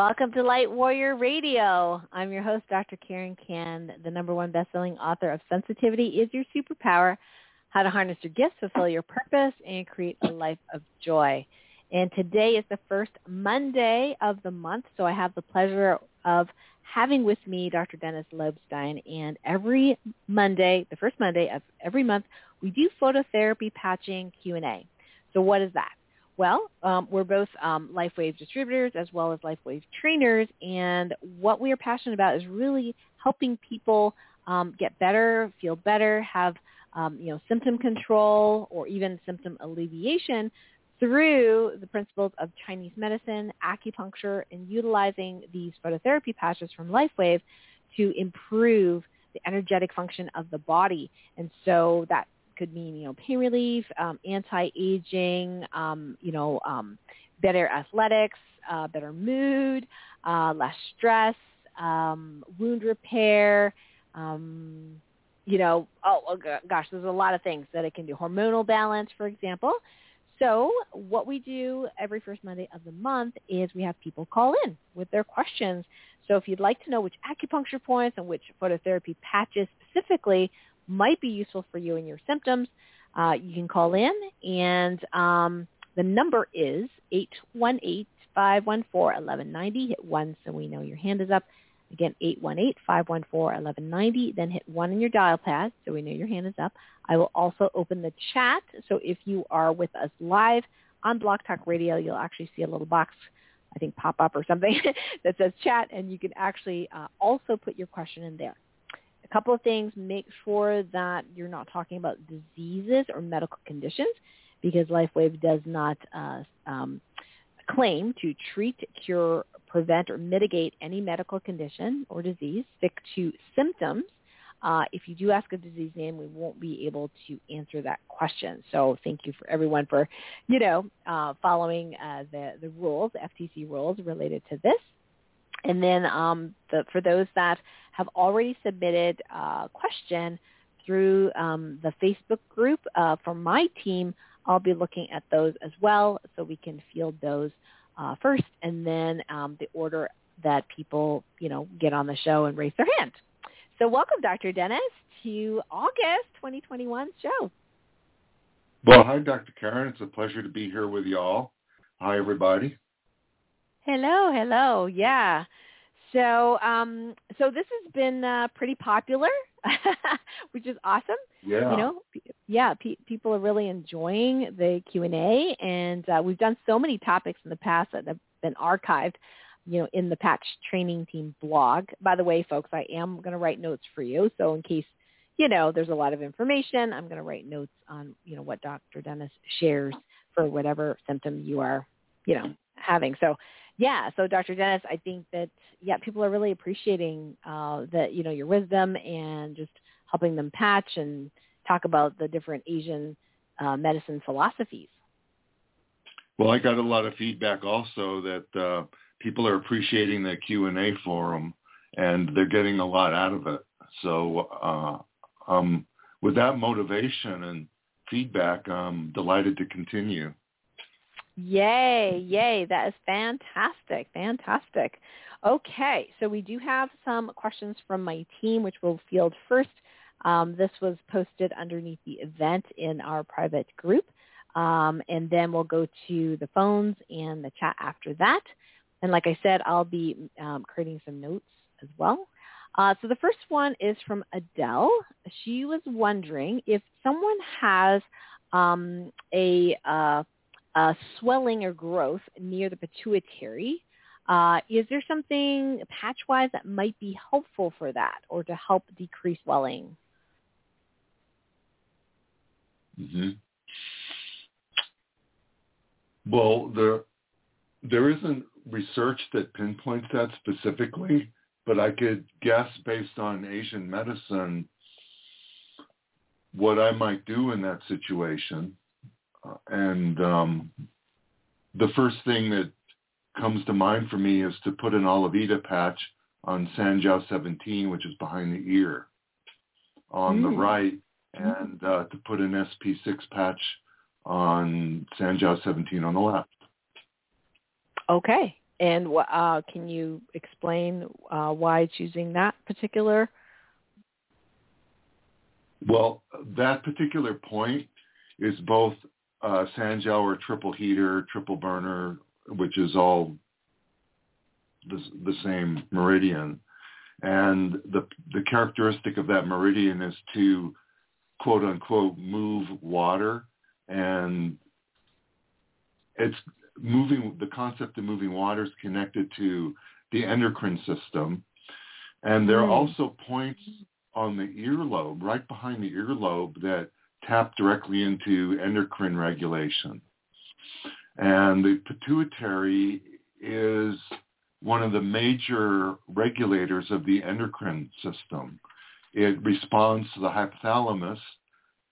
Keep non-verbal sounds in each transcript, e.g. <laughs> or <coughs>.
Welcome to Light Warrior Radio. I'm your host, Dr. Karen Kan, the number one best-selling author of Sensitivity is Your Superpower, How to Harness Your Gifts, Fulfill Your Purpose, and Create a Life of Joy. And today is the first Monday of the month, so I have the pleasure of having with me Dr. Dennis Lobstein. And every Monday, the first Monday of every month, we do phototherapy patching Q&A. So what is that? Well, um, we're both um, LifeWave distributors as well as LifeWave trainers, and what we are passionate about is really helping people um, get better, feel better, have um, you know symptom control or even symptom alleviation through the principles of Chinese medicine, acupuncture, and utilizing these phototherapy patches from LifeWave to improve the energetic function of the body. And so that could mean, you know, pain relief, um, anti-aging, um, you know, um, better athletics, uh, better mood, uh, less stress, um, wound repair, um, you know, oh, oh gosh, there's a lot of things that it can do. Hormonal balance, for example. So what we do every first Monday of the month is we have people call in with their questions. So if you'd like to know which acupuncture points and which phototherapy patches specifically might be useful for you and your symptoms, uh, you can call in. And um, the number is 818-514-1190. Hit 1 so we know your hand is up. Again, 818-514-1190. Then hit 1 in your dial pad so we know your hand is up. I will also open the chat. So if you are with us live on Blog Talk Radio, you'll actually see a little box I think pop up or something <laughs> that says chat, and you can actually uh, also put your question in there couple of things. Make sure that you're not talking about diseases or medical conditions because LifeWave does not uh, um, claim to treat, cure, prevent, or mitigate any medical condition or disease. Stick to symptoms. Uh, if you do ask a disease name, we won't be able to answer that question. So thank you for everyone for, you know, uh, following uh, the, the rules, FTC rules related to this. And then um, the, for those that have already submitted a question through um, the Facebook group uh, from my team, I'll be looking at those as well so we can field those uh, first and then um, the order that people, you know, get on the show and raise their hand. So welcome, Dr. Dennis, to August 2021 show. Well, hi, Dr. Karen. It's a pleasure to be here with you all. Hi, everybody. Hello, hello. Yeah. So, um, so this has been uh, pretty popular, <laughs> which is awesome. Yeah. You know, yeah, pe- people are really enjoying the Q and A, and uh, we've done so many topics in the past that have been archived, you know, in the Patch Training Team blog. By the way, folks, I am going to write notes for you, so in case you know there's a lot of information, I'm going to write notes on you know what Dr. Dennis shares for whatever symptom you are, you know, having. So yeah, so Dr. Dennis, I think that yeah, people are really appreciating uh, that you know your wisdom and just helping them patch and talk about the different Asian uh, medicine philosophies. Well, I got a lot of feedback also that uh, people are appreciating the Q and A forum, and they're getting a lot out of it. So, uh, um, with that motivation and feedback, I'm delighted to continue. Yay, yay. That is fantastic, fantastic. Okay, so we do have some questions from my team, which we'll field first. Um, this was posted underneath the event in our private group. Um, and then we'll go to the phones and the chat after that. And like I said, I'll be um, creating some notes as well. Uh, so the first one is from Adele. She was wondering if someone has um, a uh, uh, swelling or growth near the pituitary. Uh, is there something patch-wise that might be helpful for that or to help decrease swelling? Mm-hmm. Well, there there isn't research that pinpoints that specifically, but I could guess based on Asian medicine what I might do in that situation and um, the first thing that comes to mind for me is to put an Alavida patch on Sanjiao 17, which is behind the ear on mm. the right, and uh, to put an SP6 patch on Sanjiao 17 on the left. Okay. And uh, can you explain uh, why choosing that particular? Well, that particular point is both uh, Sanjiao or triple heater, triple burner, which is all the, the same meridian. And the, the characteristic of that meridian is to quote unquote move water and it's moving the concept of moving water is connected to the endocrine system and there are mm. also points on the earlobe right behind the earlobe that tap directly into endocrine regulation and the pituitary is one of the major regulators of the endocrine system. It responds to the hypothalamus,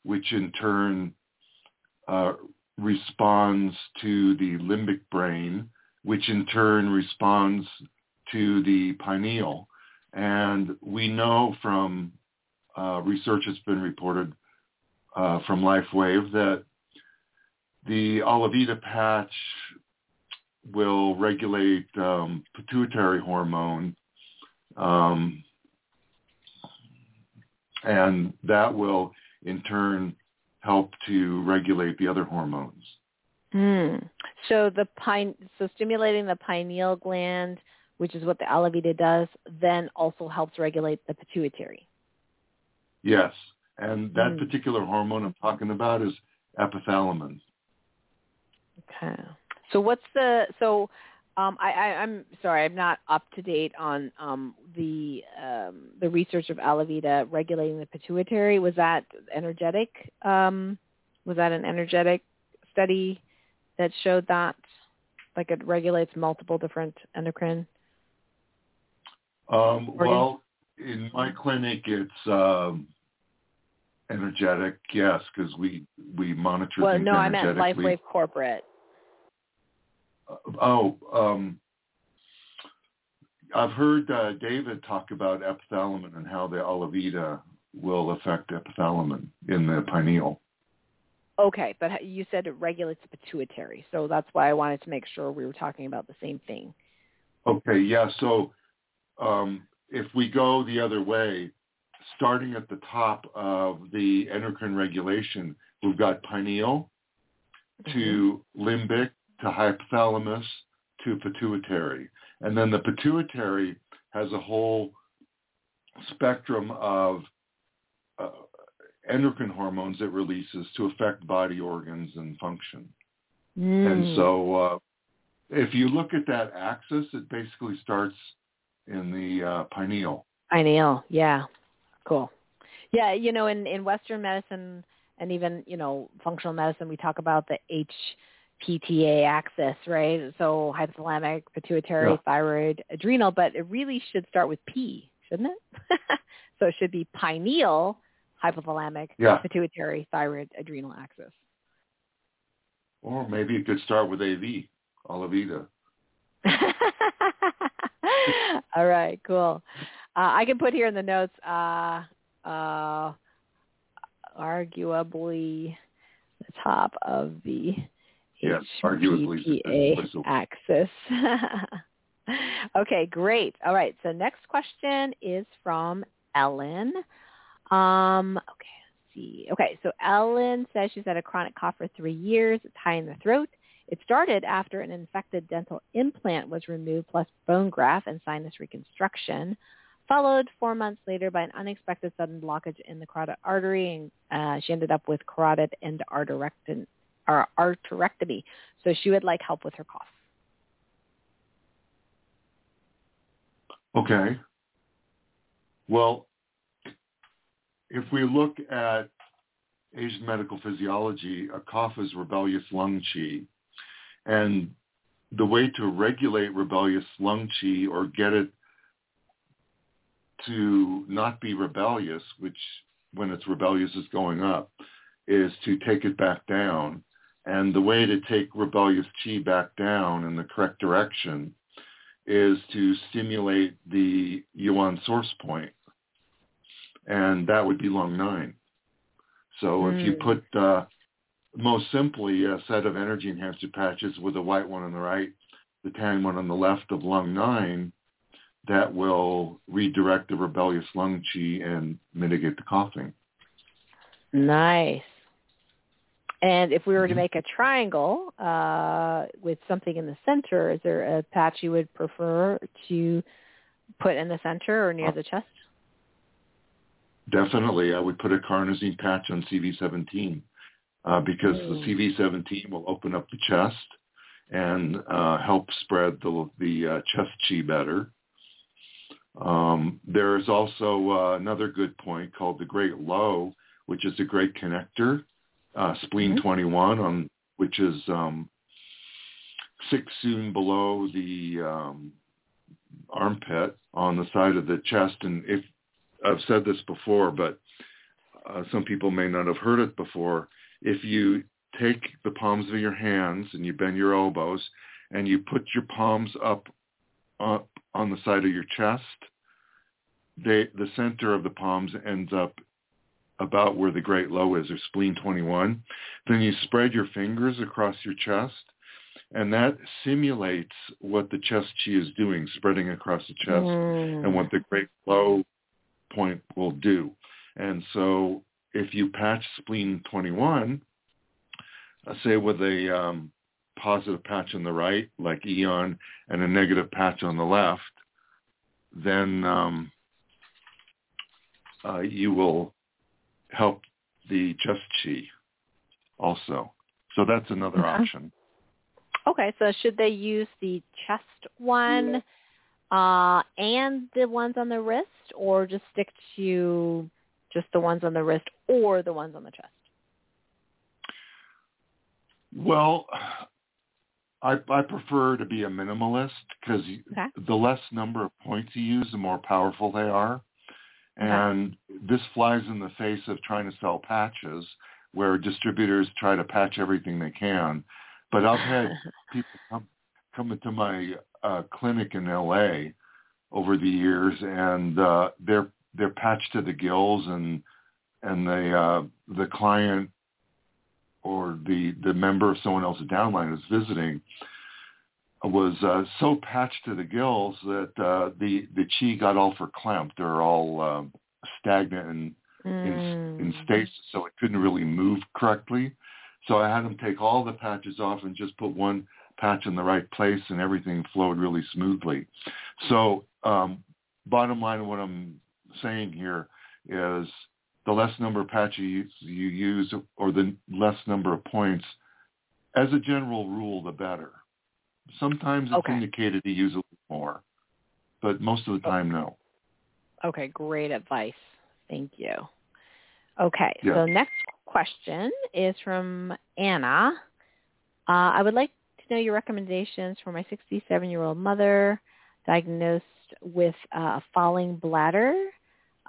which in turn uh, responds to the limbic brain, which in turn responds to the pineal. And we know from uh, research that's been reported uh, from LifeWave that the Alavida patch will regulate um, pituitary hormone, um, and that will in turn help to regulate the other hormones. Mm. So the pine, so stimulating the pineal gland, which is what the Alavida does, then also helps regulate the pituitary. Yes, and that mm. particular hormone I'm talking about is epithalamin. Okay. So what's the so um, I, I, I'm sorry, I'm not up to date on um, the um, the research of Alavida regulating the pituitary. Was that energetic? Um, was that an energetic study that showed that, like it regulates multiple different endocrine? Um, well, in my clinic, it's um, energetic, yes, because we we monitor. Well, no, I meant LifeWave corporate. Oh, um, I've heard uh, David talk about epithalamin and how the Alavida will affect epithalamin in the pineal. Okay, but you said it regulates the pituitary, so that's why I wanted to make sure we were talking about the same thing. Okay, yeah. So um, if we go the other way, starting at the top of the endocrine regulation, we've got pineal mm-hmm. to limbic to hypothalamus to pituitary. And then the pituitary has a whole spectrum of uh, endocrine hormones it releases to affect body organs and function. Mm. And so uh, if you look at that axis, it basically starts in the uh, pineal. Pineal, yeah. Cool. Yeah, you know, in, in Western medicine and even, you know, functional medicine, we talk about the HPTA axis, right? So hypothalamic, pituitary, yeah. thyroid, adrenal, but it really should start with P, shouldn't it? <laughs> so it should be pineal, hypothalamic, yeah. pituitary, thyroid, adrenal axis. Or maybe it could start with AV, Alavida. <laughs> All right, cool. Uh, I can put here in the notes, uh, uh, arguably the top of the Yes, arguably axis. <laughs> okay, great. All right, so next question is from Ellen. Um, okay, let's see. Okay, so Ellen says she's had a chronic cough for three years. It's high in the throat. It started after an infected dental implant was removed plus bone graft and sinus reconstruction, followed four months later by an unexpected sudden blockage in the carotid artery, and uh, she ended up with carotid endarterectomy or arterectomy. So she would like help with her cough. Okay. Well, if we look at Asian medical physiology, a cough is rebellious lung qi. And the way to regulate rebellious lung qi or get it to not be rebellious, which when it's rebellious is going up, is to take it back down. And the way to take rebellious chi back down in the correct direction is to stimulate the yuan source point. And that would be lung nine. So mm. if you hmm. put, uh, most simply, a set of energy enhancer patches with the white one on the right the tan one on the left of lung nine, that will redirect the rebellious lung chi and mitigate the coughing. Nice. And if we were to mm-hmm. make a triangle uh, with something in the center, is there a patch you would prefer to put in the center or near uh, the chest? Definitely. I would put a carnosine patch on CV17 uh, because mm. the CV17 will open up the chest and uh, help spread the, the uh, chest chi better. Um, there is also uh, another good point called the Great Luo, which is a great connector, uh, spleen mm-hmm. 21, on which is um, six cun below the um, armpit on the side of the chest. And if I've said this before, but uh, some people may not have heard it before. If you take the palms of your hands and you bend your elbows and you put your palms up up on the side of your chest, they, the center of the palms ends up about where the great luo is, or spleen 21. Then you spread your fingers across your chest, and that simulates what the chest chi is doing, spreading across the chest, mm. and what the great luo point will do. And so if you patch spleen 21, uh, say with a um, positive patch on the right, like Aeon, and a negative patch on the left, then um, uh, you will help the chest chi also. So that's another okay. option. Okay, so should they use the chest one uh, and the ones on the wrist, or just stick to just the ones on the wrist or the ones on the chest? Well, I, I prefer to be a minimalist because okay. the less number of points you use, the more powerful they are. And okay. this flies in the face of trying to sell patches where distributors try to patch everything they can. But I've had <laughs> people come, come into my uh, clinic in LA over the years and uh, they're they're patched to the gills and and the uh, the client or the the member of someone else's downline who's visiting was uh, so patched to the gills that uh, the the chi got all verklempt. They're all um, stagnant and mm. in, in stasis, so it couldn't really move correctly. So I had them take all the patches off and just put one patch in the right place, and everything flowed really smoothly. So um, bottom line, what I'm saying here is the less number of patches you, you use, or the less number of points, as a general rule, the better. Sometimes it's okay. indicated to use a little more, but most of the time, no. Okay, great advice. Thank you. Okay, yeah. so next question is from Anna. Uh, I would like to know your recommendations for my 67-year-old mother diagnosed with uh, a falling bladder.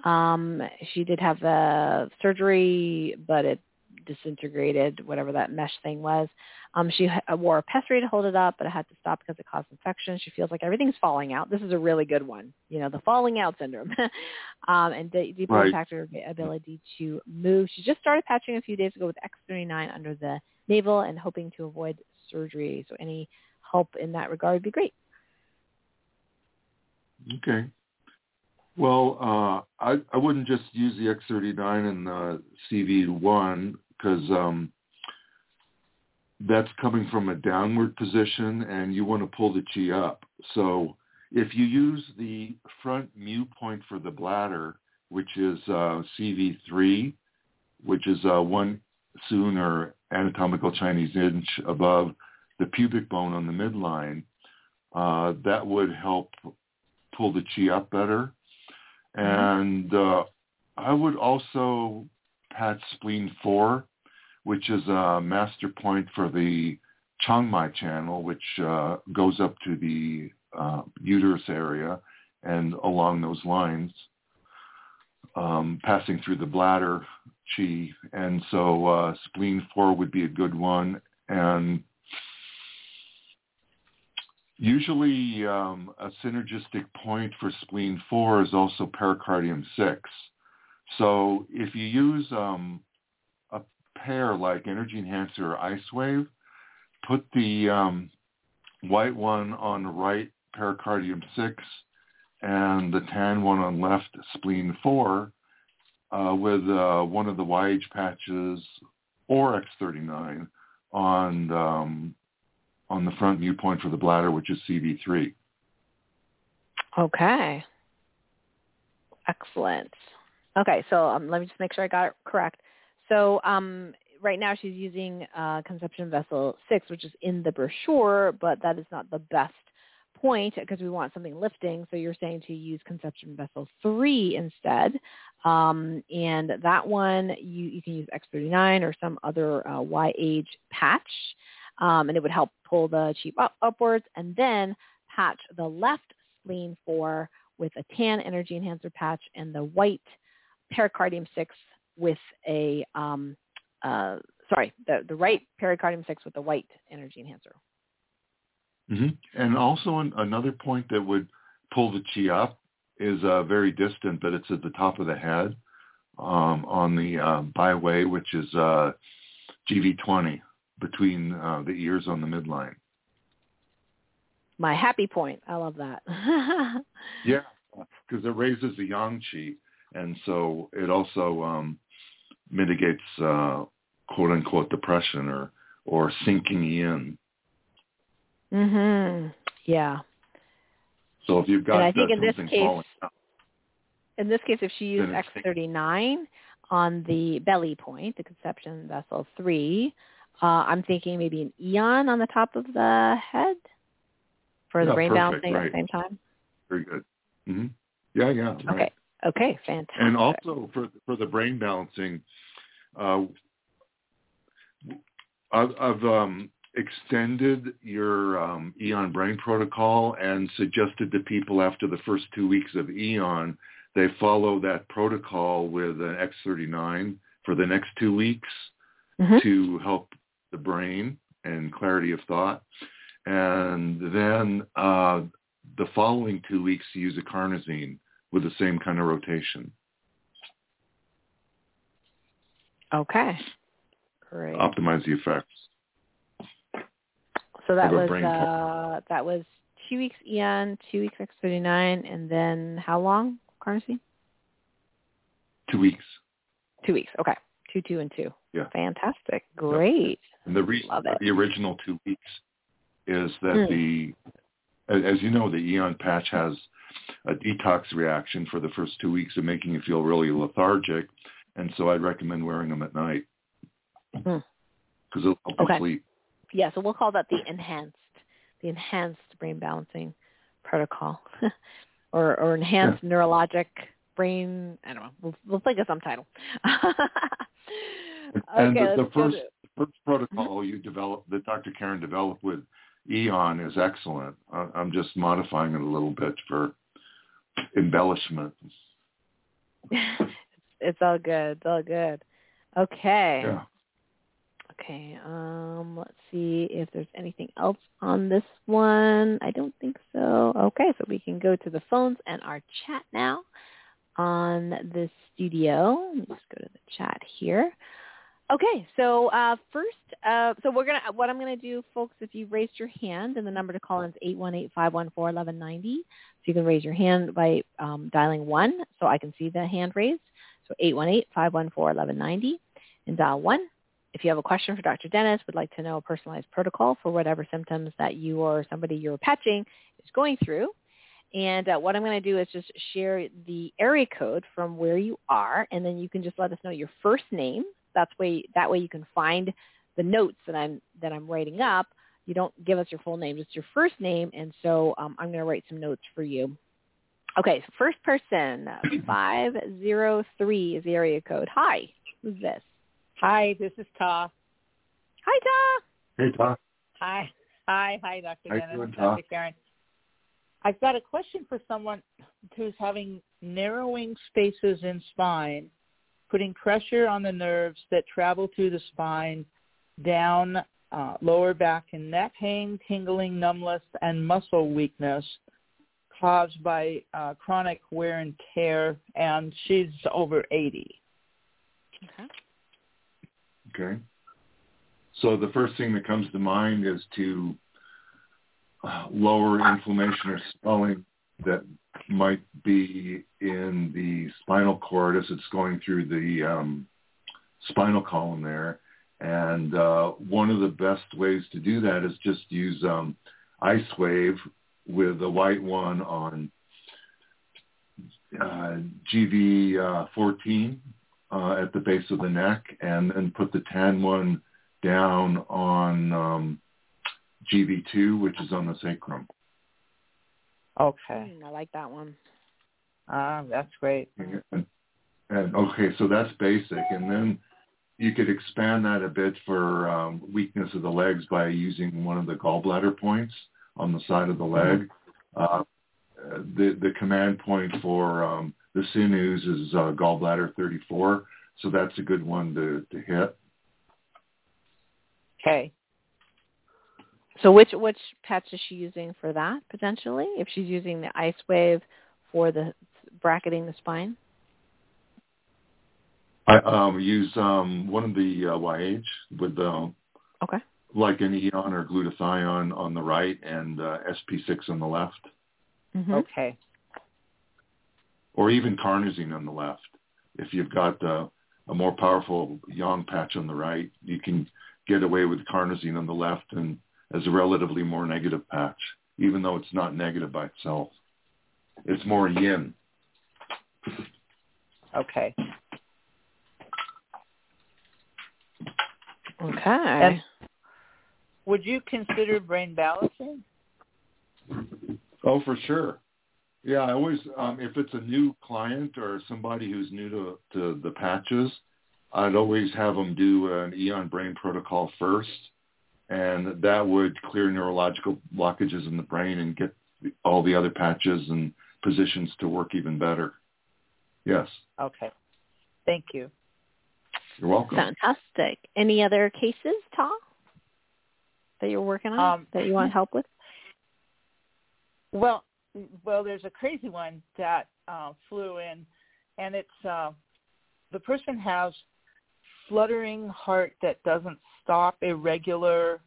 Um, she did have a surgery, but it disintegrated, whatever that mesh thing was. Um, she ha- wore a pessary to hold it up, but it had to stop because it caused infection. She feels like everything's falling out. This is a really good one, you know, the falling out syndrome, <laughs> um, and de- deeply right. impact her ability to move. She just started patching a few days ago with X39 under the navel and hoping to avoid surgery. So any help in that regard would be great. Okay. Well, uh, I I wouldn't just use the X39 and the CV1 because um, that's coming from a downward position and you want to pull the chi up. So if you use the front mu point for the bladder, which is uh, CV3, which is uh, one cun or anatomical Chinese inch above the pubic bone on the midline, uh, that would help pull the chi up better. Mm-hmm. And uh, I would also patch spleen 4 which is a master point for the Chongmai channel, which uh, goes up to the uh, uterus area and along those lines, um, passing through the bladder chi. And so uh, spleen 4 would be a good one. And usually um, a synergistic point for spleen 4 is also pericardium 6. So if you use um, a pair like Energy Enhancer or Ice Wave, put the um, white one on the right pericardium 6 and the tan one on left spleen 4 uh, with uh, one of the Y-Age patches or X39 on um, on the front view point for the bladder, which is CV3. Okay. Excellent. Okay, so um, let me just make sure I got it correct. So um, right now she's using uh, conception vessel 6, which is in the brochure, but that is not the best point because we want something lifting. So you're saying to use conception vessel 3 instead. Um, and that one, you, you can use X39 or some other uh, Y-Age patch, um, and it would help pull the chi up, upwards. And then patch the left spleen 4 with a tan energy enhancer patch and the white pericardium 6 with a, um, uh, sorry, the, the right pericardium 6 with the white energy enhancer. Mm-hmm. And also an, another point that would pull the chi up is uh, very distant, but it's at the top of the head um, on the uh, Baihui, which is uh, GV20 between uh, the ears on the midline. My happy point. I love that. <laughs> yeah, because it raises the yang chi, and so it also um, mitigates uh, quote unquote depression or or sinking in Mhm. Yeah. So if you've got and I think in this case, in this case, if she used X39 on the belly point, the conception vessel three, uh, I'm thinking maybe an Aeon on the top of the head for the yeah, brain balancing right. at the same time. Very good. Mm-hmm. Yeah, yeah. Right. Okay. Okay. Fantastic. And also for for the brain balancing, uh, I've, I've um, extended your um, Aeon Brain Protocol and suggested to people after the first two weeks of Aeon, they follow that protocol with an X39 for the next two weeks mm-hmm. to help the brain and clarity of thought. And then uh, the following two weeks, use a carnosine with the same kind of rotation. Okay. Great. Optimize the effects. So that was uh, that was two weeks Aeon, two weeks X39, and then how long, Carnosine? Two weeks. Two weeks. Okay. Two, two, and two. Yeah. Fantastic. Great. And the reason Love it. the original two weeks is that Mm. the, as you know, the Aeon patch has a detox reaction for the first two weeks of making you feel really lethargic, and so I'd recommend wearing them at night because mm. it'll help okay. you sleep yeah, so we'll call that the enhanced, the enhanced brain balancing protocol, <laughs> or or enhanced yeah. neurologic brain. I don't know. We'll, we'll think of some title. <laughs> okay, and the, the first to... first protocol you developed, that Dr. Karen developed with Aeon, is excellent. I'm just modifying it a little bit for embellishment. <laughs> it's all good. It's all good. Okay. Yeah. Okay, um, let's see if there's anything else on this one. I don't think so. Okay, so we can go to the phones and our chat now on the studio. Let me just go to the chat here. Okay, so uh, first, uh, so we're gonna. What I'm gonna do, folks, if you raised your hand, and the number to call in is eight one eight five one four eleven ninety. So you can raise your hand by um, dialing one, so I can see the hand raised. So eight one eight five one four eleven ninety, and dial one if you have a question for Dr. Dennis, would like to know a personalized protocol for whatever symptoms that you or somebody you're patching is going through. And uh, what I'm going to do is just share the area code from where you are, and then you can just let us know your first name. That's way that way you can find the notes that I'm that I'm writing up. You don't give us your full name, just your first name, and so um, I'm going to write some notes for you. Okay, so first person, <clears throat> five zero three is the area code. Hi, who's this? Hi, this is Ta. Hi, Ta. Hey, Ta. Hi. Hi, hi, Dr. How Dennis, doing, Dr. Karen. I've got a question for someone who's having narrowing spaces in spine, putting pressure on the nerves that travel through the spine, down uh, lower back and neck, pain, tingling, numbness, and muscle weakness caused by uh, chronic wear and tear, and she's over 80. Okay. Okay. So the first thing that comes to mind is to lower inflammation or swelling that might be in the spinal cord as it's going through the um, spinal column there. And uh, one of the best ways to do that is just use um, Ice Wave with the white one on uh, GV14 uh, uh, at the base of the neck, and then put the tan one down on um, GV2, which is on the sacrum. Okay. Mm, I like that one. Ah, that's great. And, and okay, so that's basic, and then you could expand that a bit for um, weakness of the legs by using one of the gallbladder points on the side of the leg. Uh, the the command point for um, the sinews is uh, gallbladder 34, so that's a good one to, to hit. Okay. So which which patch is she using for that potentially? If she's using the ice wave for the bracketing the spine? I um, use um, one of the uh, Y-Age with the Okay. like an Aeon or glutathione on the right and uh, SP6 on the left, Mm-hmm. Okay. or even carnosine on the left. If you've got uh, a more powerful yang patch on the right, you can get away with carnosine on the left and as a relatively more negative patch, even though it's not negative by itself. It's more yin. Okay. Okay. And would you consider brain balancing? Oh, for sure. Yeah, I always um, if it's a new client or somebody who's new to, to the patches, I'd always have them do an Aeon Brain protocol first, and that would clear neurological blockages in the brain and get all the other patches and positions to work even better. Yes, Okay. Thank you. you're welcome. Fantastic. Any other cases, Tom, that you're working on Um, that you want help with? Well, well, there's a crazy one that uh, flew in, and it's uh, the person has fluttering heart that doesn't stop, irregular,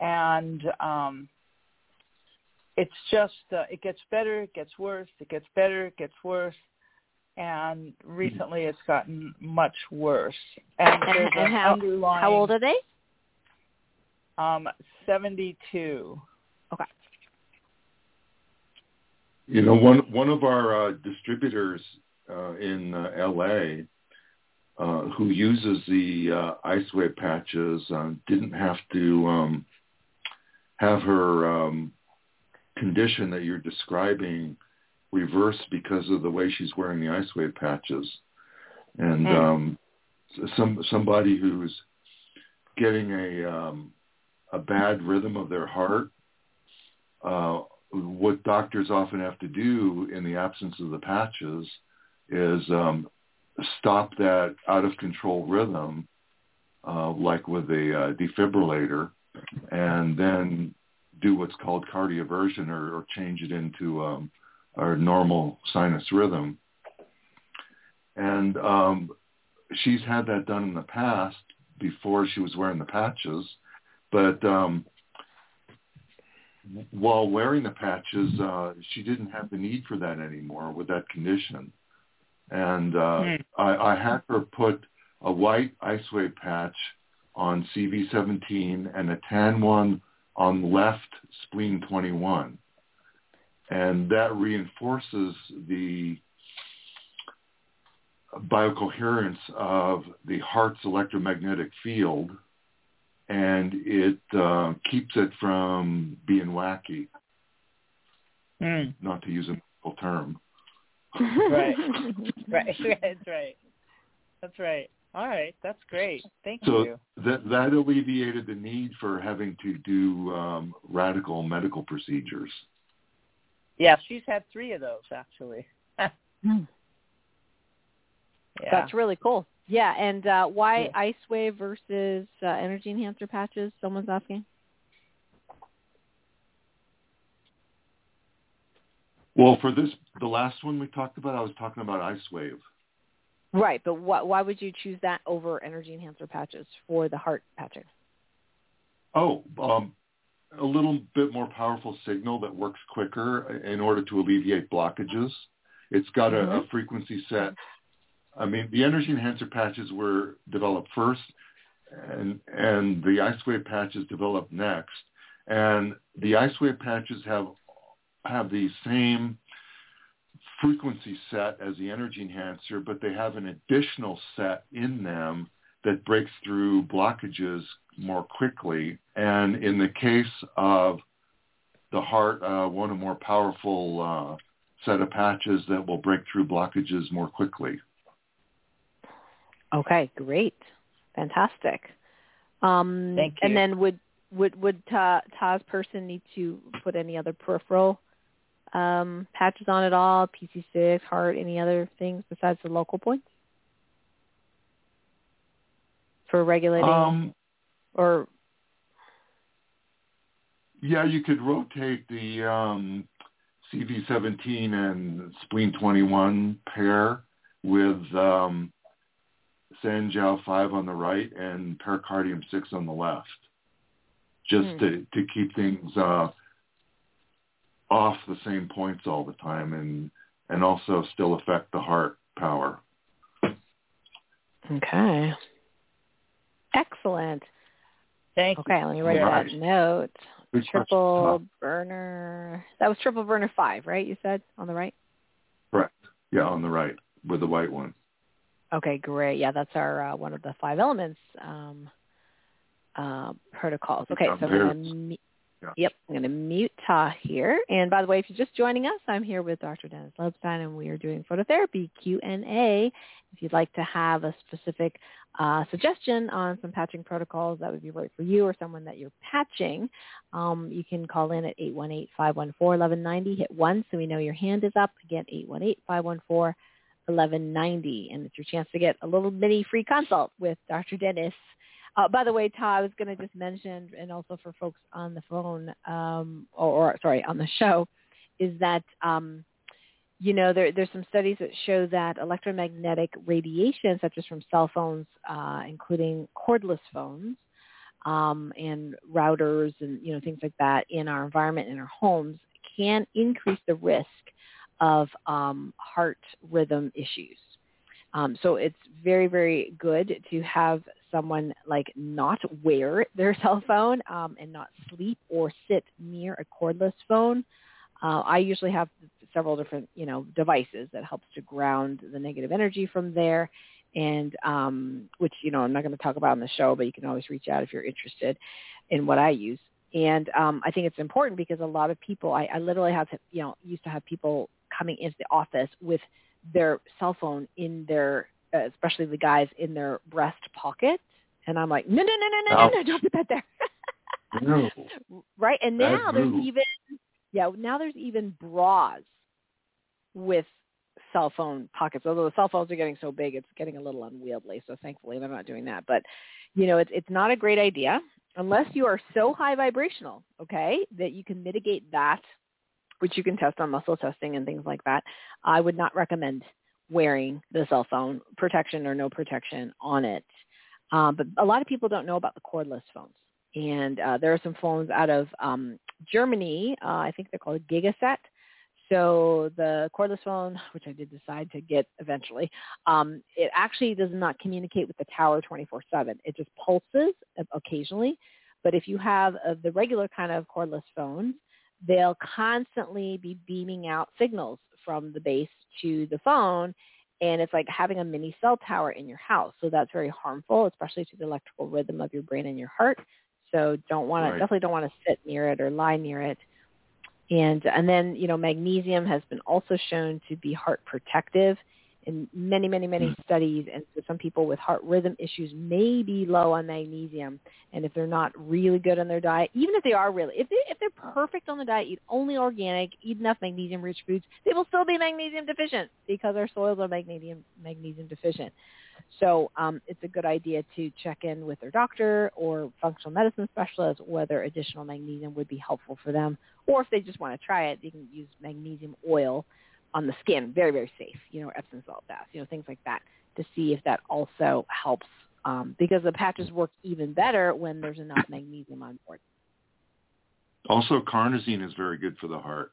and um, it's just uh, it gets better, it gets worse, it gets better, it gets worse, and recently it's gotten much worse. And, And, and how underlying how old are they? um, 72. Okay. You know, one one of our uh, distributors uh, in uh, L.A. Uh, who uses the uh, ice wave patches uh, didn't have to um, have her um, condition that you're describing reversed because of the way she's wearing the ice wave patches, and Hmm. um, some somebody who's getting a um, a bad rhythm of their heart. Uh, what doctors often have to do in the absence of the patches is um, stop that out of control rhythm, uh, like with a uh, defibrillator, and then do what's called cardioversion or, or change it into um, our normal sinus rhythm. And um, she's had that done in the past before she was wearing the patches, but um, while wearing the patches, uh, she didn't have the need for that anymore with that condition. And uh, Hmm. I, I had her put a white ice wave patch on CV17 and a tan one on left spleen 21. And that reinforces the biocoherence of the heart's electromagnetic field and it uh, keeps it from being wacky, Mm. not to use a medical term. Right. <laughs> Right. <laughs> That's right. That's right. All right. That's great. Thank So you. that that alleviated the need for having to do um, radical medical procedures. Yeah, she's had three of those actually. <laughs> Hmm. Yeah. That's really cool. Yeah, and uh, why Yeah. ice wave versus uh, energy enhancer patches? Someone's asking. Well, for this, the last one we talked about, I was talking about ice wave. Right, but wh- why would you choose that over energy enhancer patches for the heart patching? Oh, um, a little bit more powerful signal that works quicker in order to alleviate blockages. It's got mm-hmm. a, a frequency set. I mean, the energy enhancer patches were developed first, and and the ice wave patches developed next. And the ice wave patches have have the same frequency set as the energy enhancer, but they have an additional set in them that breaks through blockages more quickly. And in the case of the heart, uh, one of more powerful uh, set of patches that will break through blockages more quickly. Okay, great, fantastic. Um, Thank you. And then would would would Ta, Ta's person need to put any other peripheral um, patches on at all? PC6, heart, any other things besides the local points for regulating um, or? Yeah, you could rotate the um, CV17 and spleen 21 pair with um, Sanjiao 5 on the right and pericardium 6 on the left, just hmm. to, to keep things uh, off the same points all the time and, and also still affect the heart power. Okay. Excellent. Thank okay, you. let me write that note. triple burner. That was triple burner five, right? You said on the right. Correct. Yeah, on the right with the white one. Okay, great. Yeah, that's our uh, one of the five elements um, uh, protocols. Okay, so I'm gonna, yeah. Yep, I'm going to mute Ta here. And by the way, if you're just joining us, I'm here with Dr. Dennis Lobstein, and we are doing phototherapy Q&A. If you'd like to have a specific uh, suggestion on some patching protocols that would be right for you or someone that you're patching, um, you can call in at 818-514-1190. Hit 1 so we know your hand is up. Again, 818-514-1190. And it's your chance to get a little mini free consult with Dr. Dennis uh, by the way, Ta, I was going to just mention, and also for folks on the phone, um, or, or, sorry, on the show, is that um, you know there, there's some studies that show that electromagnetic radiation, such as from cell phones, uh, including cordless phones, um, and routers, and you know things like that in our environment in our homes, can increase the risk of um, heart rhythm issues. Um, so it's very, very good to have someone like not wear their <laughs> cell phone um, and not sleep or sit near a cordless phone. Uh, I usually have several different, you know, devices that helps to ground the negative energy from there, and um, which you know I'm not going to talk about on the show, but you can always reach out if you're interested in what I use. And um, I think it's important because a lot of people, I, I literally have, you know, used to have people coming into the office with their cell phone in their, especially the guys in their breast pocket, and I'm like, no, no, no, no, no, no, no, don't put that there. <laughs> no. Right, and now there's even, yeah, now there's even bras with cell phone pockets. Although the cell phones are getting so big, it's getting a little unwieldy. So thankfully, they're not doing that. But you know, it's it's not a great idea unless you are so high vibrational, okay, that you can mitigate that which you can test on muscle testing and things like that. I would not recommend wearing the cell phone, protection or no protection on it. Um, but a lot of people don't know about the cordless phones. And uh, there are some phones out of um, Germany. Uh, I think they're called Gigaset. So the cordless phone, which I did decide to get eventually, um, it actually does not communicate with the tower 24/7. It just pulses occasionally. But if you have uh, the regular kind of cordless phones, they'll constantly be beaming out signals from the base to the phone and it's like having a mini cell tower in your house. So that's very harmful, especially to the electrical rhythm of your brain and your heart. So don't want to, definitely don't want to sit near it or lie near it. And, and then, you know, magnesium has been also shown to be heart protective in many, many, many mm. studies. And so some people with heart rhythm issues may be low on magnesium. And if they're not really good on their diet, even if they are really, if, they, if they're perfect on the diet, eat only organic, eat enough magnesium-rich foods, they will still be magnesium deficient because our soils are magnesium, magnesium deficient. So um, it's a good idea to check in with their doctor or functional medicine specialist whether additional magnesium would be helpful for them. Or if they just want to try it, they can use magnesium oil on the skin, very, very safe, you know, Epsom salt baths, you know, things like that to see if that also helps um, because the patches work even better when there's enough <coughs> magnesium on board. Also, carnosine is very good for the heart.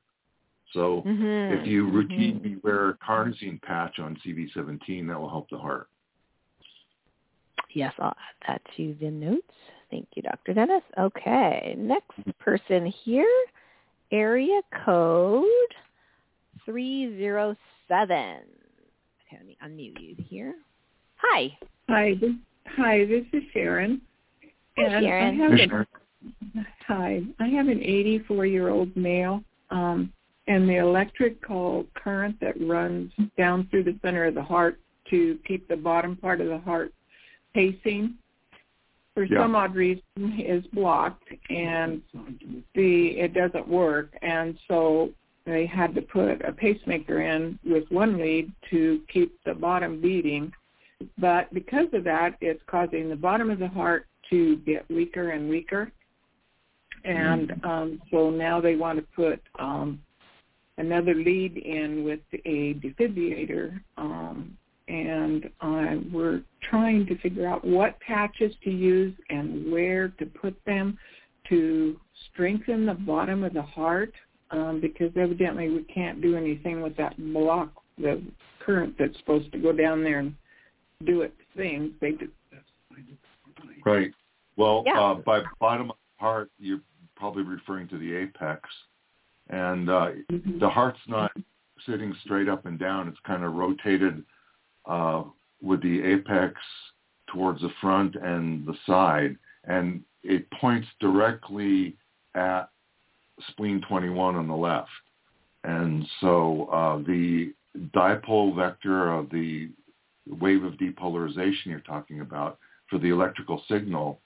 So Mm-hmm. if you routinely wear a carnosine patch on CV17, that will help the heart. Yes, I'll add that to the notes. Thank you, Dr. Dennis. Okay, next person here, area code 307. Okay, let me unmute you here. Hi. Hi, this, hi, this is Sharon. Hi, and Sharon. I have an, Sharon. hi, I have an 84-year-old male, um, and the electrical current that runs down through the center of the heart to keep the bottom part of the heart pacing, for Yeah. some odd reason, is blocked, and the it doesn't work, and so they had to put a pacemaker in with one lead to keep the bottom beating but because of that, it's causing the bottom of the heart to get weaker and weaker. And um, so now they want to put um, another lead in with a defibrillator. Um, and uh, we're trying to figure out what patches to use and where to put them to strengthen the bottom of the heart um, because evidently we can't do anything with that block, the current that's supposed to go down there and do its thing. They do. Right. Well, Yeah. uh, by bottom of the heart, you're probably referring to the apex. And uh, the heart's not sitting straight up and down. It's kind of rotated uh, with the apex towards the front and the side. And it points directly at spleen 21 on the left. And so uh, the dipole vector of the wave of depolarization you're talking about for the electrical signal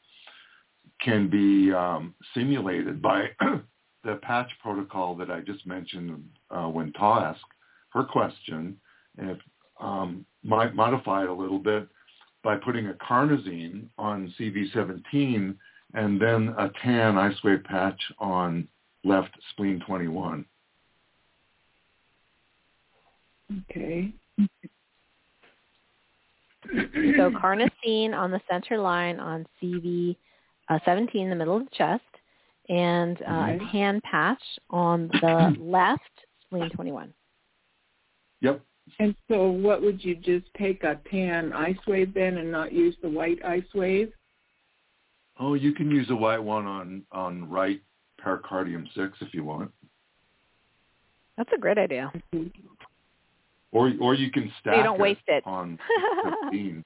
can be um, simulated by <clears throat> the patch protocol that I just mentioned uh, when Ta asked her question, and if, um, might modify it a little bit by putting a carnosine on CV17 and then a tan ice wave patch on left spleen 21. Okay. So carnosine on the center line on CV uh, 17 in the middle of the chest, and uh, a Okay. tan patch on the <clears throat> left spleen 21. Yep. And so what would you just take a tan ice wave then and not use the white ice wave? Oh, you can use a white one on, on right pericardium 6 if you want. That's a great idea. Or or you can stack you don't waste it. on <laughs> 15.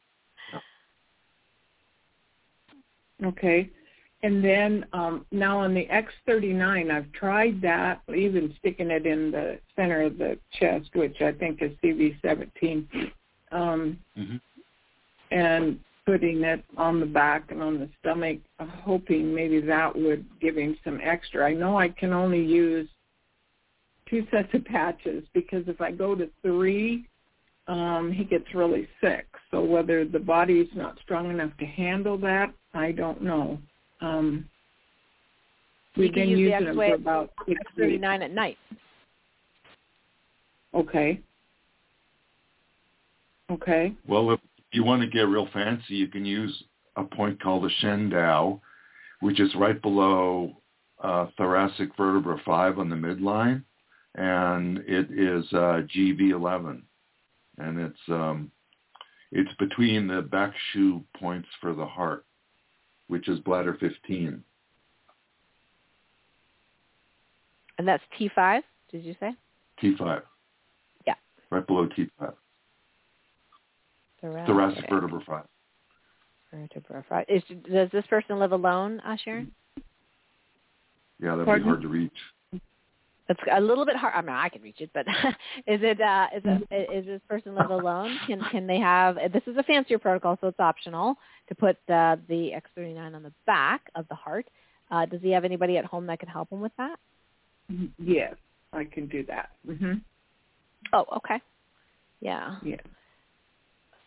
Okay. And then um, now on the X39, I've tried that, even sticking it in the center of the chest, which I think is CV17, um, Mhm. and putting it on the back and on the stomach, uh, hoping maybe that would give him some extra. I know I can only use two sets of patches because if I go to three, um, he gets really sick. So whether the body's not strong enough to handle that, I don't know. Um, we've can been use the using them for X-Wave about six weeks. At night. Okay. Okay. Well, if you want to get real fancy, you can use a point called the Shendao, which is right below uh, thoracic vertebra 5 on the midline, and it is uh, GV11, and it's um, it's between the back shu points for the heart, which is bladder 15. And that's T5, did you say? T5. Yeah. Right below T5. Thoracic, Thoracic vertebra 5. vertebra five. Is, does this person live alone, uh, Sharon? Yeah, that'd Pardon? be hard to reach. It's a little bit hard. I mean, I can reach it, but <laughs> is it uh, is it, is this person live alone? Can can they have? This is a fancier protocol, so it's optional to put uh, the X39 on the back of the heart. Uh, does he have anybody at home that could help him with that? Yes, I can do that. hmm Oh, okay. Yeah. Yes.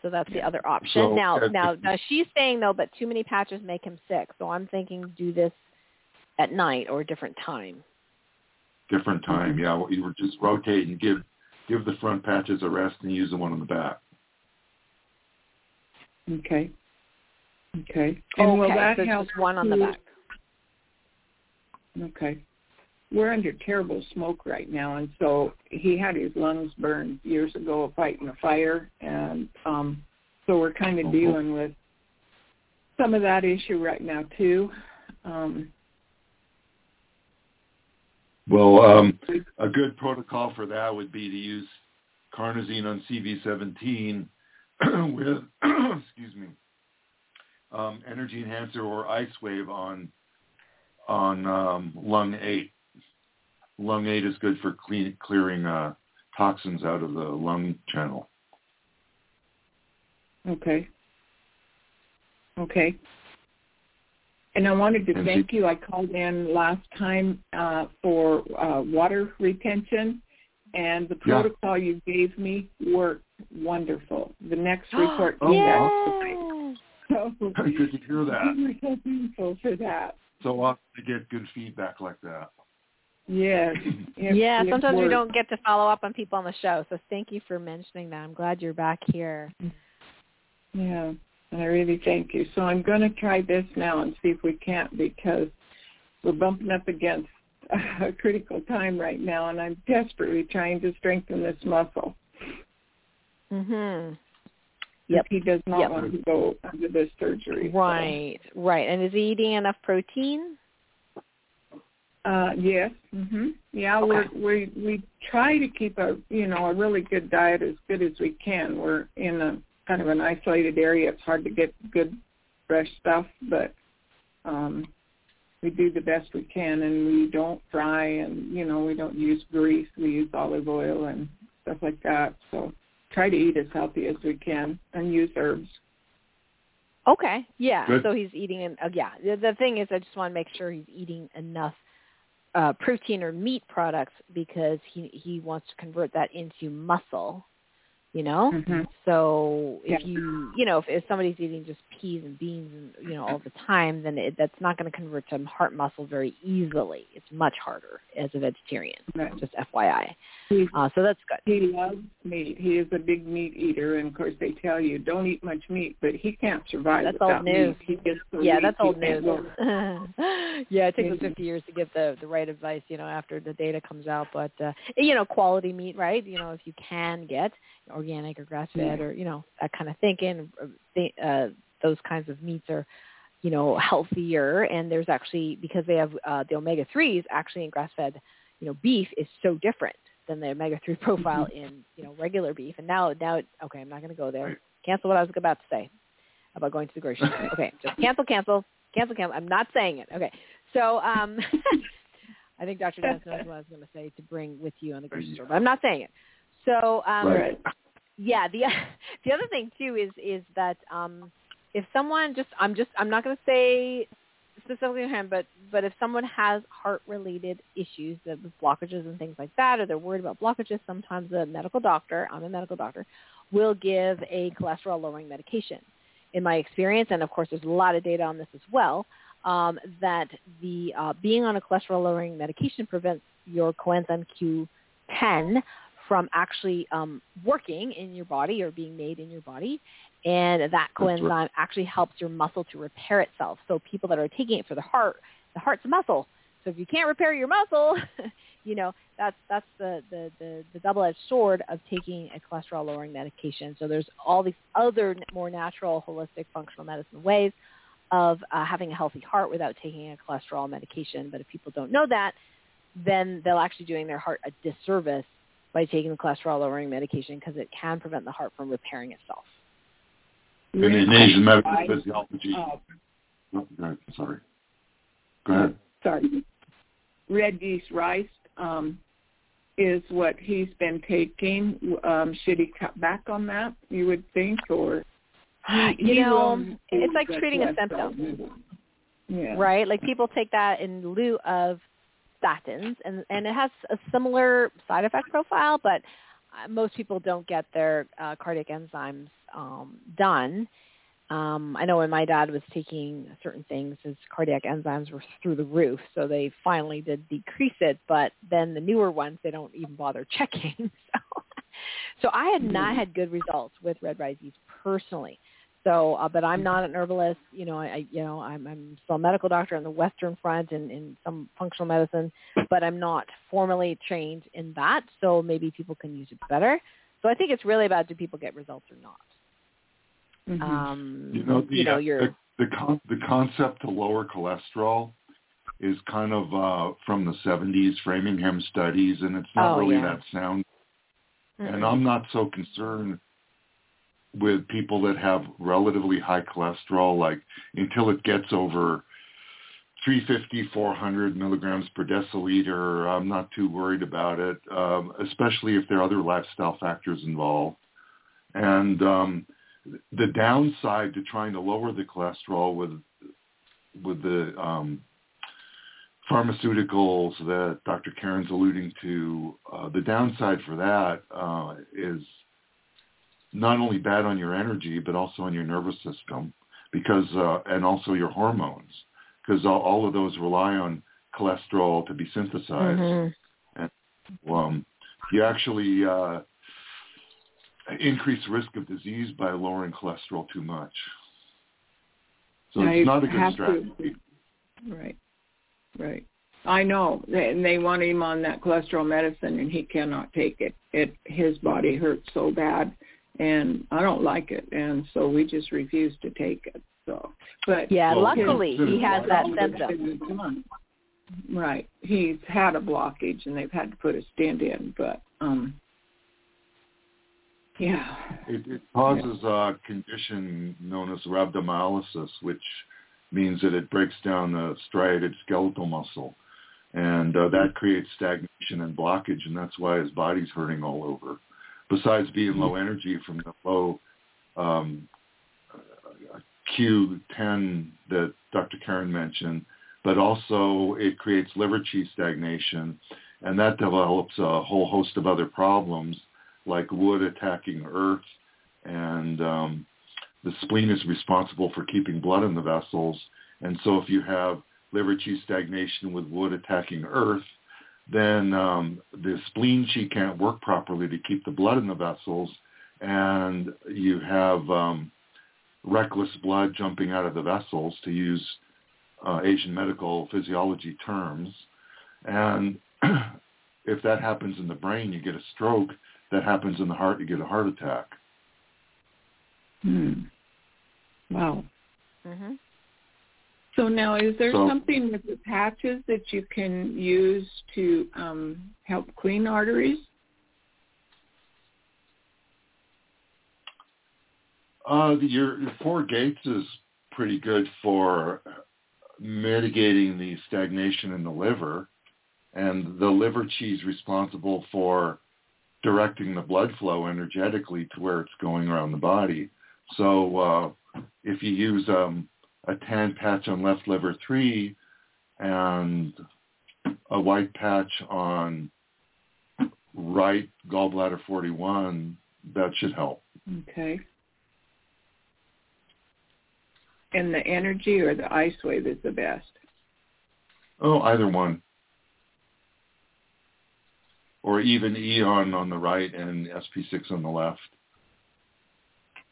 So that's the other option. So, now, uh, now, now she's saying though, but too many patches make him sick. So I'm thinking do this at night or a different time. different time. Yeah, you were just rotate and give give the front patches a rest and use the one on the back. Okay. Okay. And will okay, that so help just one on the back. Okay. We're under terrible smoke right now, and so he had his lungs burned years ago fighting a fire, and um, so we're kind of Oh, dealing with some of that issue right now too. Um, Well, um, a good protocol for that would be to use carnosine on CV17 <clears throat> with, <clears throat> excuse me, um, energy enhancer or ice wave on on um, lung eight. Lung eight is good for clean, clearing uh, toxins out of the lung channel. okay. Okay. And I wanted to And thank you. I called in last time uh, for uh, water retention, and the Yeah. protocol you gave me worked wonderful. The next <gasps> report Oh, came back wow. <laughs> So Good to hear that. we <laughs> were so thankful for that. So often to get good feedback like that. Yes. <laughs> It- yeah, it sometimes we don't get to follow up on people on the show. So thank you for mentioning that. I'm glad you're back here. Yeah, and I really thank you. So I'm going to try this now and see if we can't because we're bumping up against <laughs> a critical time right now, and I'm desperately trying to strengthen this muscle. Mhm. Yep. He does not Yep. want to go under this surgery. so. Right, right. And is he eating enough protein? Uh, yes. Mhm. Yeah, Okay. we're we we try to keep a you know a really good diet as good as we can. We're in a kind of an isolated area. It's hard to get good fresh stuff, but um we do the best we can and we don't fry and you know we don't use grease. We use olive oil and stuff like that. So try to eat as healthy as we can and use herbs. Okay. Yeah. Good. So he's eating. en- Uh, yeah. The, the thing is, I just want to make sure he's eating enough uh, protein or meat products because he he wants to convert that into muscle. You know. Mhm. So if Yeah. you you know if, if somebody's eating just peas and beans and you know all the time, then it, that's not going to convert to heart muscle very easily. It's much harder as a vegetarian. Right. Just FYI. He's Uh, so that's good. He loves meat. He is a big meat eater, and of course they tell you don't eat much meat, but he can't survive That's without old news. meat. Yeah, that's old news. <laughs> yeah, it takes us Maybe. 50 years to get the the right advice, you know, after the data comes out. But uh, you know, quality meat, right? You know, if you can get organic or grass fed or you know that kind of thinking, uh, uh, those kinds of meats are you know healthier. And there's actually because they have uh, the omega threes actually in grass fed, you know, beef is so different than the omega three profile in you know regular beef. And now now okay, I'm not going to go there. Cancel what I was about to say about going to the grocery store. <laughs> Okay, just cancel, cancel, cancel, cancel. I'm not saying it. Okay, so um, <laughs> I think Dr. Dennis knows what I was going to say to bring with you on the grocery store, but I'm not saying it. So um, Right. Yeah, the <laughs> the other thing too is is that um, if someone just I'm just I'm not going to say specifically to him, but but if someone has heart related issues that with blockages and things like that, or they're worried about blockages, sometimes a medical doctor, I'm a medical doctor, will give a cholesterol lowering medication. In my experience, and of course there's a lot of data on this as well, um, that the uh, being on a cholesterol lowering medication prevents your coenzyme Q10 from actually um, working in your body or being made in your body. And that That's right. coenzyme actually helps your muscle to repair itself. So people that are taking it for the heart, the heart's a muscle. So if you can't repair your muscle, <laughs> you know, that's that's the, the, the, the double-edged sword of taking a cholesterol lowering medication. So there's all these other more natural, holistic, functional medicine ways of uh, having a healthy heart without taking a cholesterol medication. But if people don't know that, then they'll actually doing their heart a disservice by taking the cholesterol lowering medication because it can prevent the heart from repairing itself. And in Asian medical physiology, Uh, oh, go sorry. Go ahead. sorry, red yeast rice um, is what he's been taking. Um, should he cut back on that? You would think, or you know, it's like treating a symptom. Yeah. right? Like people take that in lieu of statins, and and it has a similar side effect profile, but uh, most people don't get their uh, cardiac enzymes um, done. Um, I know when my dad was taking certain things, his cardiac enzymes were through the roof, so they finally did decrease it. But then the newer ones, they don't even bother checking. <laughs> So, so I had not had good results with red rice yeast personally. So, uh, but I'm not an herbalist. You know, I, you know, I'm, I'm still a medical doctor on the Western front and in some functional medicine, but I'm not formally trained in that. So maybe people can use it better. So I think it's really about do people get results or not. Mhm. Um, You know, the, you know, uh, you're the, the, con- the concept to lower cholesterol is kind of uh, from the 70s Framingham studies, and it's not Oh, really yeah. that sound. Mm-mm. And I'm not so concerned with people that have relatively high cholesterol, like until it gets over 350, 400 milligrams per deciliter, I'm not too worried about it, um, especially if there are other lifestyle factors involved. And um, the downside to trying to lower the cholesterol with with the um, pharmaceuticals that Dr. Karen's alluding to, uh, the downside for that uh, is not only bad on your energy, but also on your nervous system, because uh, and also your hormones, because all, all of those rely on cholesterol to be synthesized. Mhm. Um, you actually uh, increase risk of disease by lowering cholesterol too much. So Now it's not a good have to- strategy. Right. Right. I know. And they want him on that cholesterol medicine, and he cannot take it. It his body hurts so bad, and I don't like it, and so we just refuse to take it. So, but Yeah, Well, luckily his- he has that his- symptom. Right. He's had a blockage, and they've had to put a stent in. But um, yeah. It, it causes a condition known as rhabdomyolysis, which means that it breaks down the striated skeletal muscle, and uh, that creates stagnation and blockage, and that's why his body's hurting all over. Besides being low energy from the low um, Q10 that Dr. Karen mentioned, but also it creates liver chi stagnation, and that develops a whole host of other problems like wood attacking earth, and um, the spleen is responsible for keeping blood in the vessels. And so if you have liver chi stagnation with wood attacking earth, then um, the spleen chi can't work properly to keep the blood in the vessels, and you have um, reckless blood jumping out of the vessels, to use uh, Asian medical physiology terms. And <clears throat> if that happens in the brain, you get a stroke. That happens in the heart, you get a heart attack. Hmm. Wow. Mhm. So now, is there So- something with the patches that you can use to um, help clean arteries? Uh, your, your four gates is pretty good for mitigating the stagnation in the liver, and the liver chi is responsible for directing the blood flow energetically to where it's going around the body. So uh, if you use um, a tan patch on left liver three and a white patch on right gallbladder 41, that should help. Okay. And the energy or the ice wave is the best. Oh, either one. Or even Aeon on the right and SP6 on the left.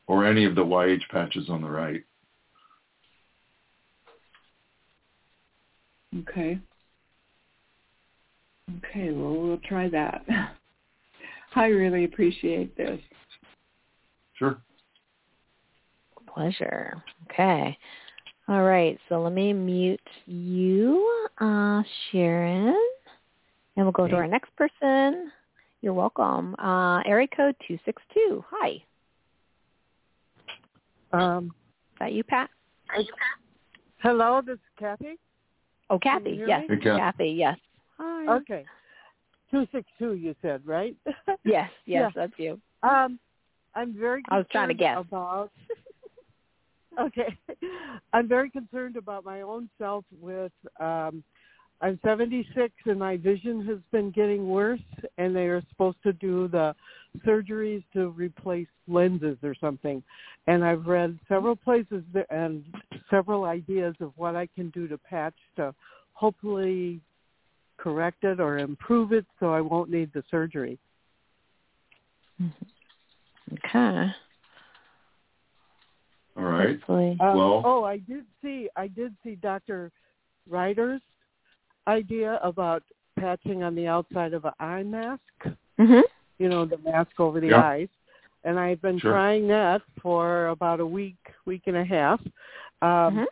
Or any of the Y-Age patches on the right. Okay. Okay, well, we'll try that. <laughs> I really appreciate this. Sure. Pleasure. Okay. All right. So let me mute you, uh, Sharon, and we'll go to our next person. You're welcome. Uh, area code two six two. Hi. Um, Is that you, Pat? Are you pat? Hello, this is Kathy. Oh, Kathy. Yes. Hey, Kathy. Kathy. Yes. Hi. Okay, two six two. You said right? <laughs> Yes. Yes. Yeah. That's you. Um, I'm very. I was trying to concerned guess. about. <laughs> okay, I'm very concerned about my own self. With um, I'm 76 and my vision has been getting worse, and they are supposed to do the surgeries to replace lenses or something. And I've read several places there, and several ideas of what I can do to patch to hopefully correct it or improve it so I won't need the surgery. Okay. All right. Hopefully. Um, Well- oh, I did see I did see Dr. Ryder's idea about patching on the outside of an eye mask. Mhm. You know, the mask over the Yeah. eyes. And I've been Sure. trying that for about a week, week and a half. Um, Mhm.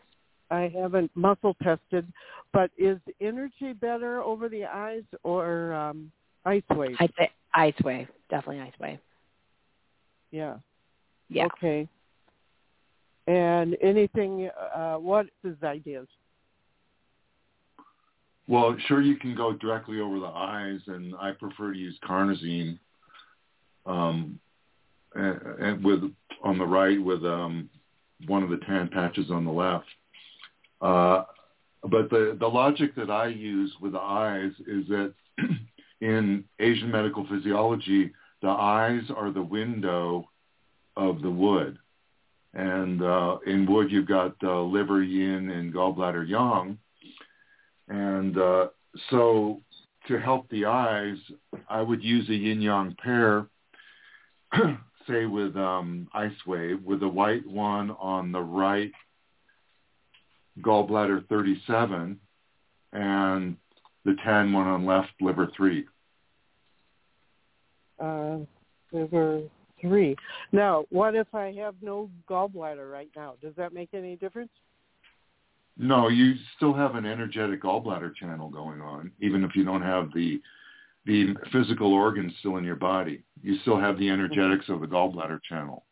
I haven't muscle tested, but is energy better over the eyes or um, ice wave? I'd say ice wave. Definitely ice wave. yeah. Yeah. Okay. And anything? Uh, what is ideas? Well, sure, you can go directly over the eyes, and I prefer to use carnosine um, and, and with on the right with um, one of the tan patches on the left. Uh, but the the logic that I use with the eyes is that <clears throat> in Asian medical physiology, the eyes are the window of the wood, and uh, in wood you've got uh, liver yin and gallbladder yang and uh, so to help the eyes, I would use a yin yang pair, <clears throat> say with um, Ice Wave, with the white one on the right gallbladder 37 and the tan one on left liver 3. Uh, liver three. Now, what if I have no gallbladder right now? Does that make any difference? No, you still have an energetic gallbladder channel going on, even if you don't have the the physical organs still in your body. You still have the energetics of the gallbladder channel.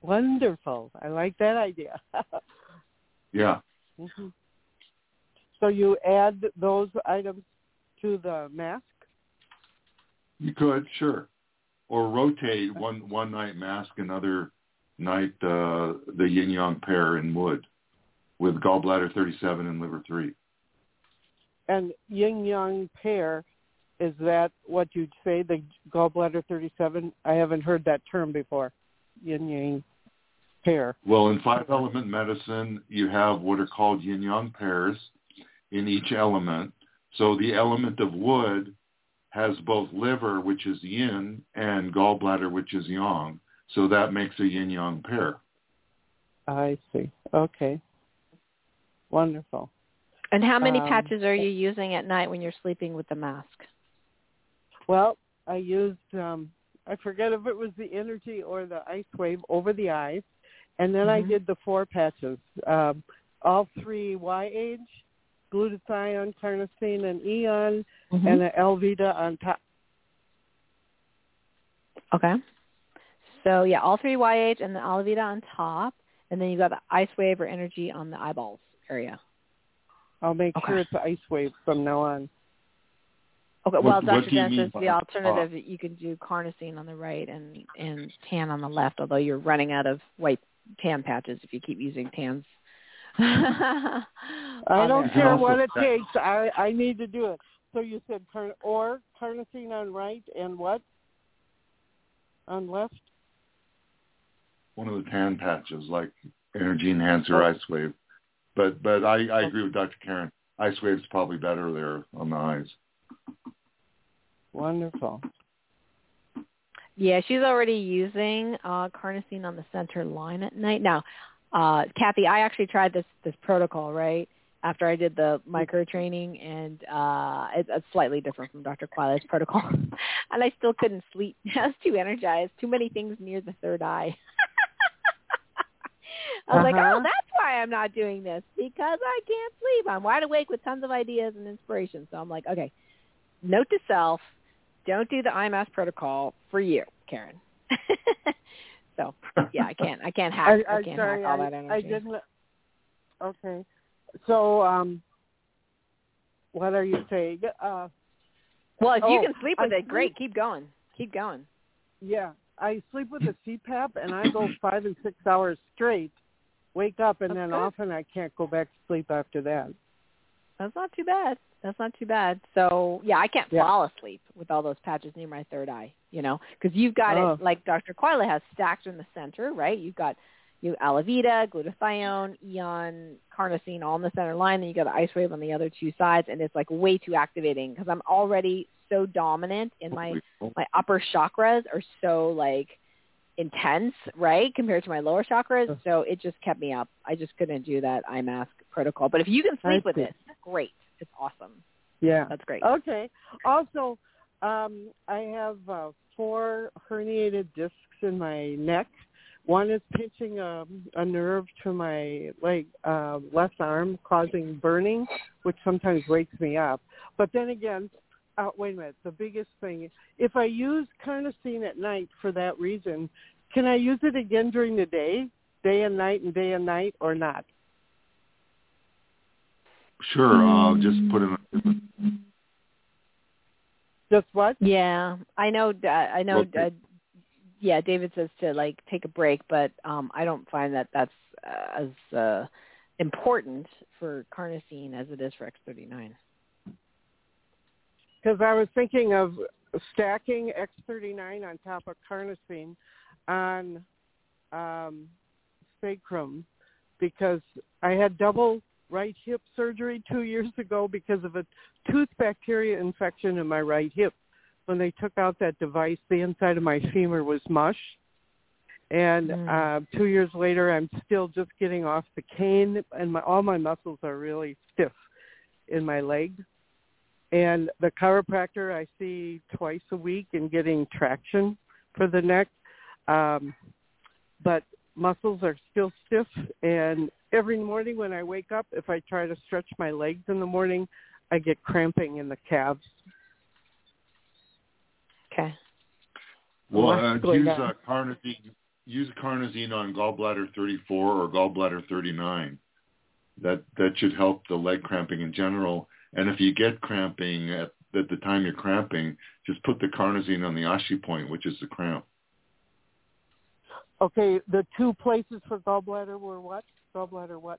Wonderful. I like that idea. <laughs> Yeah. Mhm. So you add those items to the mask? You could, sure. Or rotate one one night mask, another night uh, the yin yang pair in wood with gallbladder 37 and liver 3. And yin yang pair, is that what you'd say, the gallbladder 37? I haven't heard that term before. Yin yang pair. Well, in five element medicine, you have what are called yin yang pairs in each element. So the element of wood has both liver, which is yin, and gallbladder, which is yang. So that makes a yin yang pair. I see. Okay. Wonderful. And how many Um, patches are you using at night when you're sleeping with the mask? Well, I used um I forget if it was the energy or the ice wave over the eyes, and then I Mhm. did the four patches, um, all three Y-Age, glutathione, carnosine, and Aeon, Mm-hmm. and the Alavida on top. Okay. So yeah, all three Y-Age and the Alavida on top, and then you got the ice wave or energy on the eyeballs area. I'll make Okay. sure it's the ice wave from now on. Okay. Well, what Dr. do you Dan mean says by the top? alternative you can do carnosine on the right and and tan on the left. Although you're running out of white tan patches if you keep using tans. <laughs> I don't there. You can care also what <laughs> it takes. I I need to do it. So you said car- or carnosine on right and what on left? One of the tan patches, like energy enhancer oh. ice wave. But but I, I oh. agree with Dr. Karen. Ice wave's probably better there on the eyes. Wonderful. Yeah, she's already using uh, carnosine on the center line at night. Now, uh, Kathy, I actually tried this this protocol right after I did the micro training, and uh, it's, it's slightly different from Dr. Quilet's protocol, <laughs> and I still couldn't sleep. <laughs> I was too energized, too many things near the third eye. <laughs> I was like, Uh-huh. oh, that's why I'm not doing this because I can't sleep. I'm wide awake with tons of ideas and inspiration. So I'm like, okay, note to self, don't do the IMAS protocol for you, Karen. <laughs> so yeah, I can't. I can't hack. <laughs> I, I, I can't sorry, hack all I, that energy. I didn't. Okay, so um, what are you saying? Uh, well, if you oh, can sleep with I it, great. Keep going. Keep going. yeah, I sleep with a CPAP, and I go five and six hours straight. Wake up, and That's then good. often I can't go back to sleep after that. That's not too bad. That's not too bad. So yeah, I can't Yeah. fall asleep with all those patches near my third eye. You know, because you've got Oh. it like Dr. Quila has stacked in the center, right? You've got you Alavida, glutathione, Aeon, carnosine all in the center line. Then you got the ice wave on the other two sides, and it's like way too activating because I'm already so dominant in my my upper chakras are so like intense, right, compared to my lower chakras. So it just kept me up. I just couldn't do that eye mask protocol. But if you can sleep with it, great. It's awesome. Yeah, that's great. Okay. Also, um, I have uh, four herniated discs in my neck. One is pinching a, a nerve to my leg, uh, left arm, causing burning, which sometimes wakes me up. But then again, uh, wait a minute. The biggest thing, if I use carnosine at night for that reason, can I use it again during the day, day and night, and day and night, or not? Sure. I'll just put it. Just what? Yeah, I know. Uh, I know. Okay. Uh, yeah, David says to like take a break, but um, I don't find that that's uh, as uh, important for carnosine as it is for X39. Because I was thinking of stacking X39 on top of carnosine on um, sacrum because I had double right hip surgery two years ago because of a tooth bacteria infection in my right hip. When they took out that device, the inside of my femur was mush. And Mm. uh, two years later, I'm still just getting off the cane, and my, all my muscles are really stiff in my leg. And the chiropractor I see twice a week and getting traction for the neck. Um, but muscles are still stiff and every morning when I wake up, if I try to stretch my legs in the morning, I get cramping in the calves. Okay. Well, uh, use on? uh, carnosine. Use carnosine on gallbladder 34 or gallbladder 39. That that should help the leg cramping in general. And if you get cramping at, at the time you're cramping, just put the carnosine on the ashi point, which is the cramp. Okay, the two places for gallbladder were what? Gallbladder what?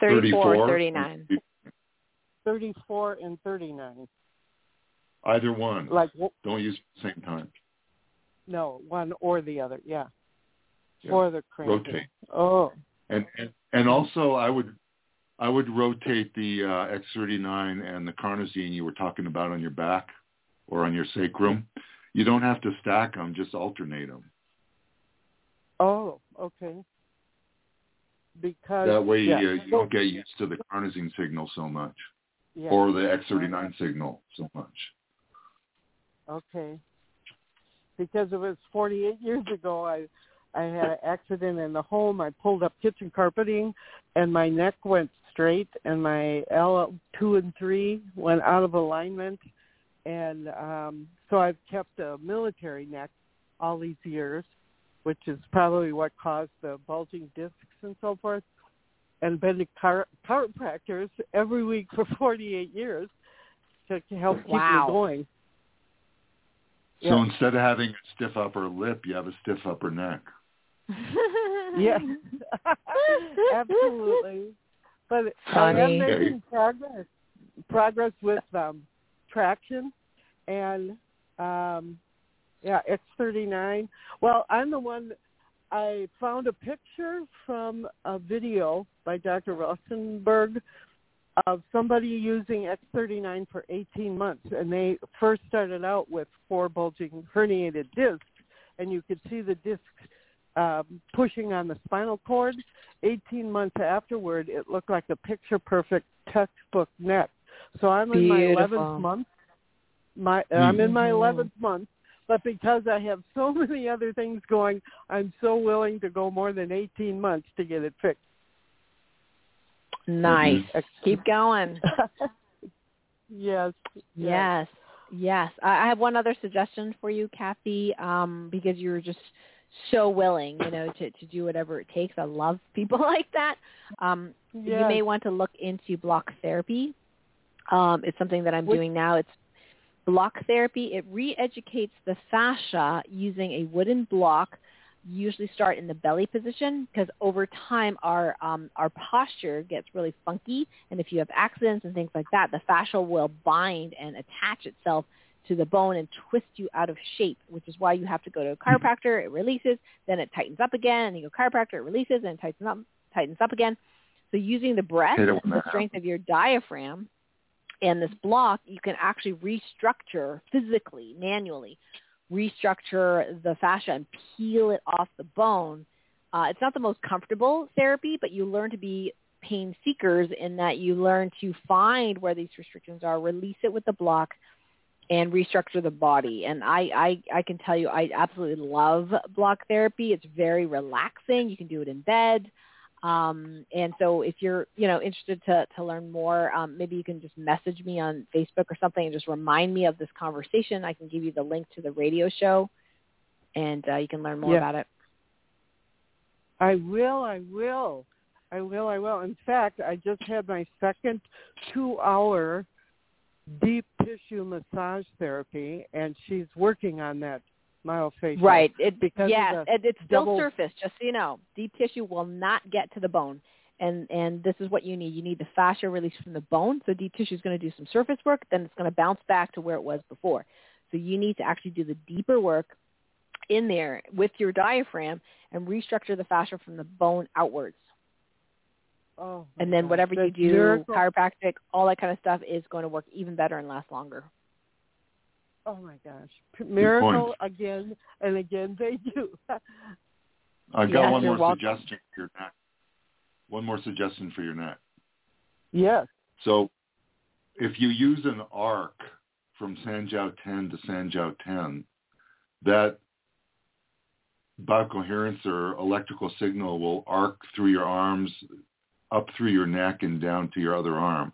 34 or 39. 34 and 39. Either one. Like, w- Don't use the same time. no, one or the other, yeah. Yeah. For the cramping. Rotate. Oh, And, and and also I would I would rotate the uh, X39 and the carnosine you were talking about on your back or on your sacrum. You don't have to stack them; just alternate them. oh, okay. Because That way yeah. you, you don't get used to the carnosine signal so much, yeah. or the X39 signal so much. Okay. Because it was 48 years ago, I I had an accident in the home. I pulled up kitchen carpeting, and my neck went straight, and my L two and three went out of alignment, and um, so I've kept a military neck all these years, which is probably what caused the bulging discs and so forth. And been to chiro- chiropractors every week <laughs> for 48 years to help keep Wow. me going. So Yeah. instead of having a stiff upper lip, you have a stiff upper neck. <laughs> Yeah, <laughs> absolutely. But I am making progress progress with um, traction and um, yeah, X thirty nine. Well, I'm the one. I found a picture from a video by Dr. Rosenberg of somebody using X39 for 18 months, and they first started out with four bulging herniated discs, and you could see the discs um, pushing on the spinal cord. 18 months afterward, it looked like a picture-perfect textbook neck. So I'm in my 11th month. My I'm in my Mhm. 11th month, but because I have so <laughs> many other things going, I'm so willing to go more than 18 months to get it fixed. nice. Keep going. <laughs> yes. Yes. Yes. I I have one other suggestion for you, Kathy, um, because you're just so willing, you know, to, to do whatever it takes. I love people <laughs> like that. Um, You may want to look into block therapy. Um, it's something that I'm Which- doing now. It's block therapy. It re-educates the fascia using a wooden block. Usually start in the belly position because over time our um, our posture gets really funky, and if you have accidents and things like that, the fascia will bind and attach itself to the bone and twist you out of shape, which is why you have to go to a chiropractor. It releases, then it tightens up again, and you go chiropractor, it releases, and it tightens up, tightens up again. So using the breath, Hit it when the strength of your diaphragm, and this block, you can actually restructure physically, manually, restructure the fascia and peel it off the bone. Uh, it's not the most comfortable therapy, but you learn to be pain seekers in that you learn to find where these restrictions are, release it with the block, and restructure the body. And I, I, I can tell you, I absolutely love block therapy. It's very relaxing. You can do it in bed. Um, and so if you're, you know, interested to, to learn more, um, maybe you can just message me on Facebook or something and just remind me of this conversation. I can give you the link to the radio show and uh, you can learn more Yeah. about it. I will. I will. I will. I will. In fact, I just had my second two-hour deep tissue massage therapy, and she's working on that myofascial. Right. It, Because yes, it, it's still double- surface, just so you know. Deep tissue will not get to the bone. And, and this is what you need. You need the fascia release from the bone. So deep tissue is going to do some surface work. Then it's going to bounce back to where it was before. So you need to actually do the deeper work in there with your diaphragm and restructure the fascia from the bone outwards. Oh, And then gosh, whatever you do, miracle. chiropractic, all that kind of stuff is going to work even better and last longer. Oh my gosh, P- miracle point. again and again. Thank you. I've got Yes, one more welcome. suggestion for your neck. One more suggestion for your neck. yes. So if you use an arc from Sanjiao 10 to Sanjiao 10, that biocoherence or electrical signal will arc through your arms, up through your neck and down to your other arm.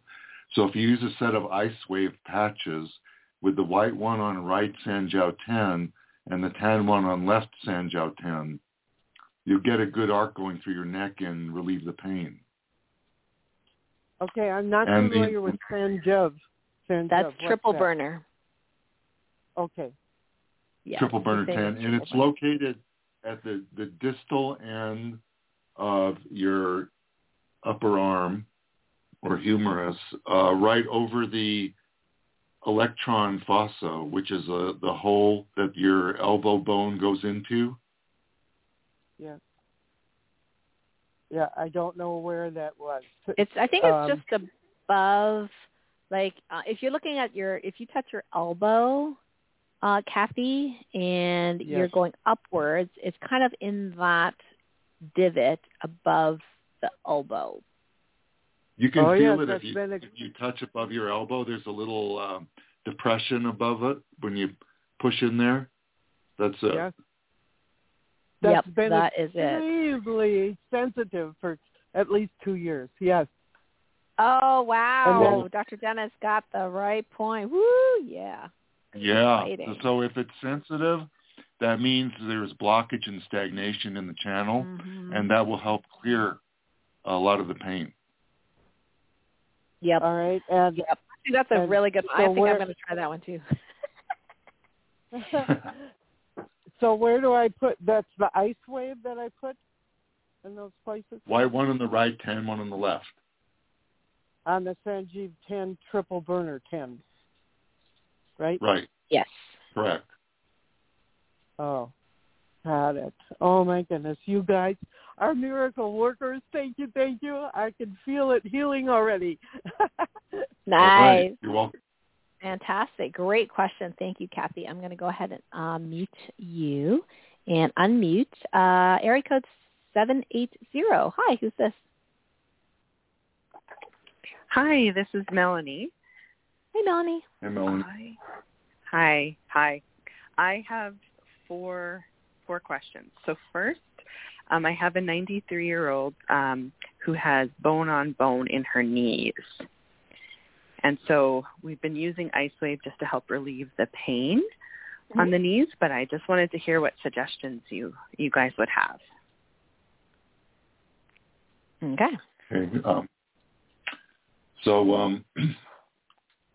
So if you use a set of ice wave patches with the white one on right Sanjiao 10 and the tan one on left Sanjiao 10, you'll get a good arc going through your neck and relieve the pain. Okay, I'm not And the- familiar with Sanjev. Sanjev. That's what's triple that? burner. Okay. Yes, triple burner 10 and triple it's burner. located at the, the distal end of your upper arm or humerus uh, right over the olecranon fossa which is uh the hole that your elbow bone goes into Yeah. Yeah, I don't know where that was. It's I think it's Um, just above like uh, if you're looking at your if you touch your elbow, uh, Kathy, and you're going upwards, it's kind of in that divot above the elbow. you can Oh, feel yes, it if you, been a- if you touch above your elbow there's a little um, depression above it when you push in there that's a Yes. That's yep, been that is it. extremely sensitive for at least two years. Yes. Oh wow, then- Dr. Dennis got the right point. Woo, yeah. Yeah. Exciting. So if it's sensitive, that means there's blockage and stagnation in the channel, Mhm. and that will help clear a lot of the pain. Yep. All right. And Yep. Actually, that's a really good. I so think where- I'm going to try that one too. <laughs> <laughs> so where do I put? That's the ice wave that I put in those places Why one on the right, tan one on the left. on the Sanjeev 10 triple burner 10. Right? Right. yes. Correct. Oh, got it. Oh my goodness, you guys are miracle workers. Thank you, thank you. I can feel it healing already. <laughs> All right. Nice. You're welcome. Fantastic. Great question. Thank you, Kathy. I'm going to go ahead and uh, mute you and unmute. Uh, area code 780. Hi, who's this? Hi, this is Melanie. Hey, Melanie. Hey, Melanie. Hi. Hi. Hi. I have four four questions. So first, um, I have a 93 year old um, who has bone on bone in her knees, and so we've been using IceWave just to help relieve the pain on the knees. But I just wanted to hear what suggestions you you guys would have. Okay. Okay. Um, so um, <clears throat>